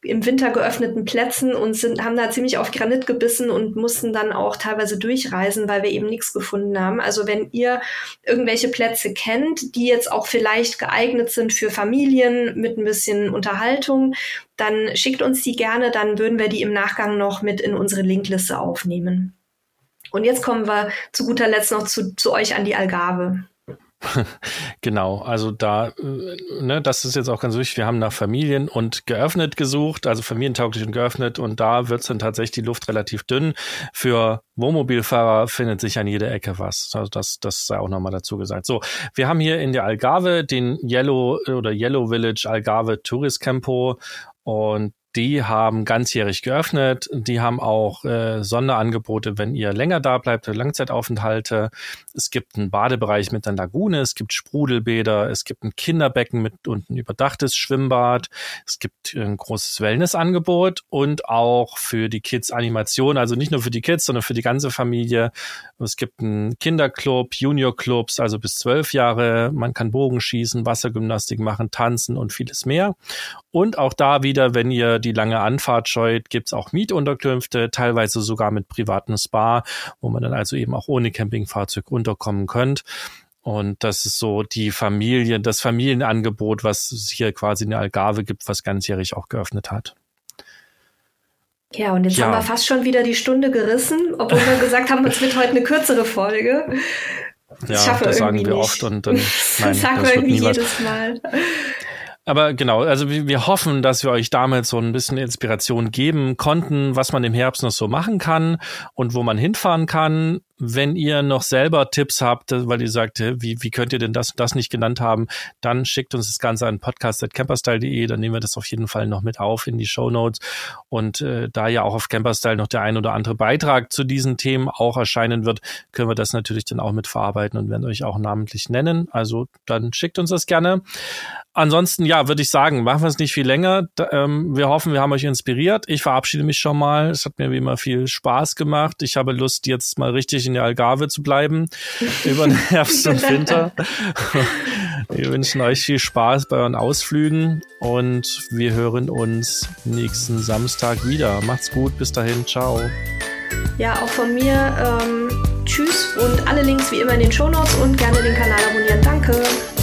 im Winter geöffneten Plätzen und sind, haben da ziemlich auf Granit gebissen und mussten dann auch teilweise durchreisen, weil wir eben nichts gefunden haben. Also wenn ihr irgendwelche Plätze kennt, die jetzt auch vielleicht geeignet sind für Familien mit ein bisschen Unterhaltung, dann schickt uns die gerne, dann würden wir die im Nachgang noch mit in unsere Linkliste aufnehmen. Und jetzt kommen wir zu guter Letzt noch zu, zu euch an die Algarve. genau, also da, äh, ne, das ist jetzt auch ganz wichtig. Wir haben nach Familien und geöffnet gesucht, also familientauglich und geöffnet und da wird dann tatsächlich die Luft relativ dünn. Für Wohnmobilfahrer findet sich an jeder Ecke was. Also das, das sei auch nochmal dazu gesagt. So, wir haben hier in der Algarve den Yellow oder Yellow Village Algarve Tourist Campo und die haben ganzjährig geöffnet. Die haben auch äh, Sonderangebote, wenn ihr länger da bleibt, Langzeitaufenthalte. Es gibt einen Badebereich mit einer Lagune, es gibt Sprudelbäder, es gibt ein Kinderbecken mit und ein überdachtes Schwimmbad. Es gibt ein großes Wellnessangebot und auch für die Kids Animation, also nicht nur für die Kids, sondern für die ganze Familie. Es gibt einen Kinderclub, Juniorclubs, also bis zwölf Jahre. Man kann Bogenschießen, Wassergymnastik machen, tanzen und vieles mehr. Und auch da wieder, wenn ihr die lange Anfahrt scheut, gibt's auch Mietunterkünfte, teilweise sogar mit privatem Spa, wo man dann also eben auch ohne Campingfahrzeug unterkommen könnt. Und das ist so die Familie, das Familienangebot, was es hier quasi in der Algarve gibt, was ganzjährig auch geöffnet hat. Ja, und jetzt ja. haben wir fast schon wieder die Stunde gerissen, obwohl wir gesagt haben, es wird heute eine kürzere Folge. Das ja, das sagen wir nicht. oft und dann nein, das sagen wir irgendwie jedes Mal. Aber genau, also wir hoffen, dass wir euch damit so ein bisschen Inspiration geben konnten, was man im Herbst noch so machen kann und wo man hinfahren kann. Wenn ihr noch selber Tipps habt, weil ihr sagt, wie, wie könnt ihr denn das und das nicht genannt haben, dann schickt uns das Ganze an podcast.camperstyle.de, dann nehmen wir das auf jeden Fall noch mit auf in die Show Notes. Und äh, da ja auch auf Camperstyle noch der ein oder andere Beitrag zu diesen Themen auch erscheinen wird, können wir das natürlich dann auch mit verarbeiten und werden euch auch namentlich nennen. Also dann schickt uns das gerne. Ansonsten, ja, würde ich sagen, machen wir es nicht viel länger. Da, ähm, wir hoffen, wir haben euch inspiriert. Ich verabschiede mich schon mal. Es hat mir wie immer viel Spaß gemacht. Ich habe Lust, jetzt mal richtig in der Algarve zu bleiben über den Herbst und Winter. wir wünschen euch viel Spaß bei euren Ausflügen und wir hören uns nächsten Samstag wieder. Macht's gut, bis dahin, ciao. Ja, auch von mir ähm, tschüss und alle Links wie immer in den Shownotes und gerne den Kanal abonnieren. Danke.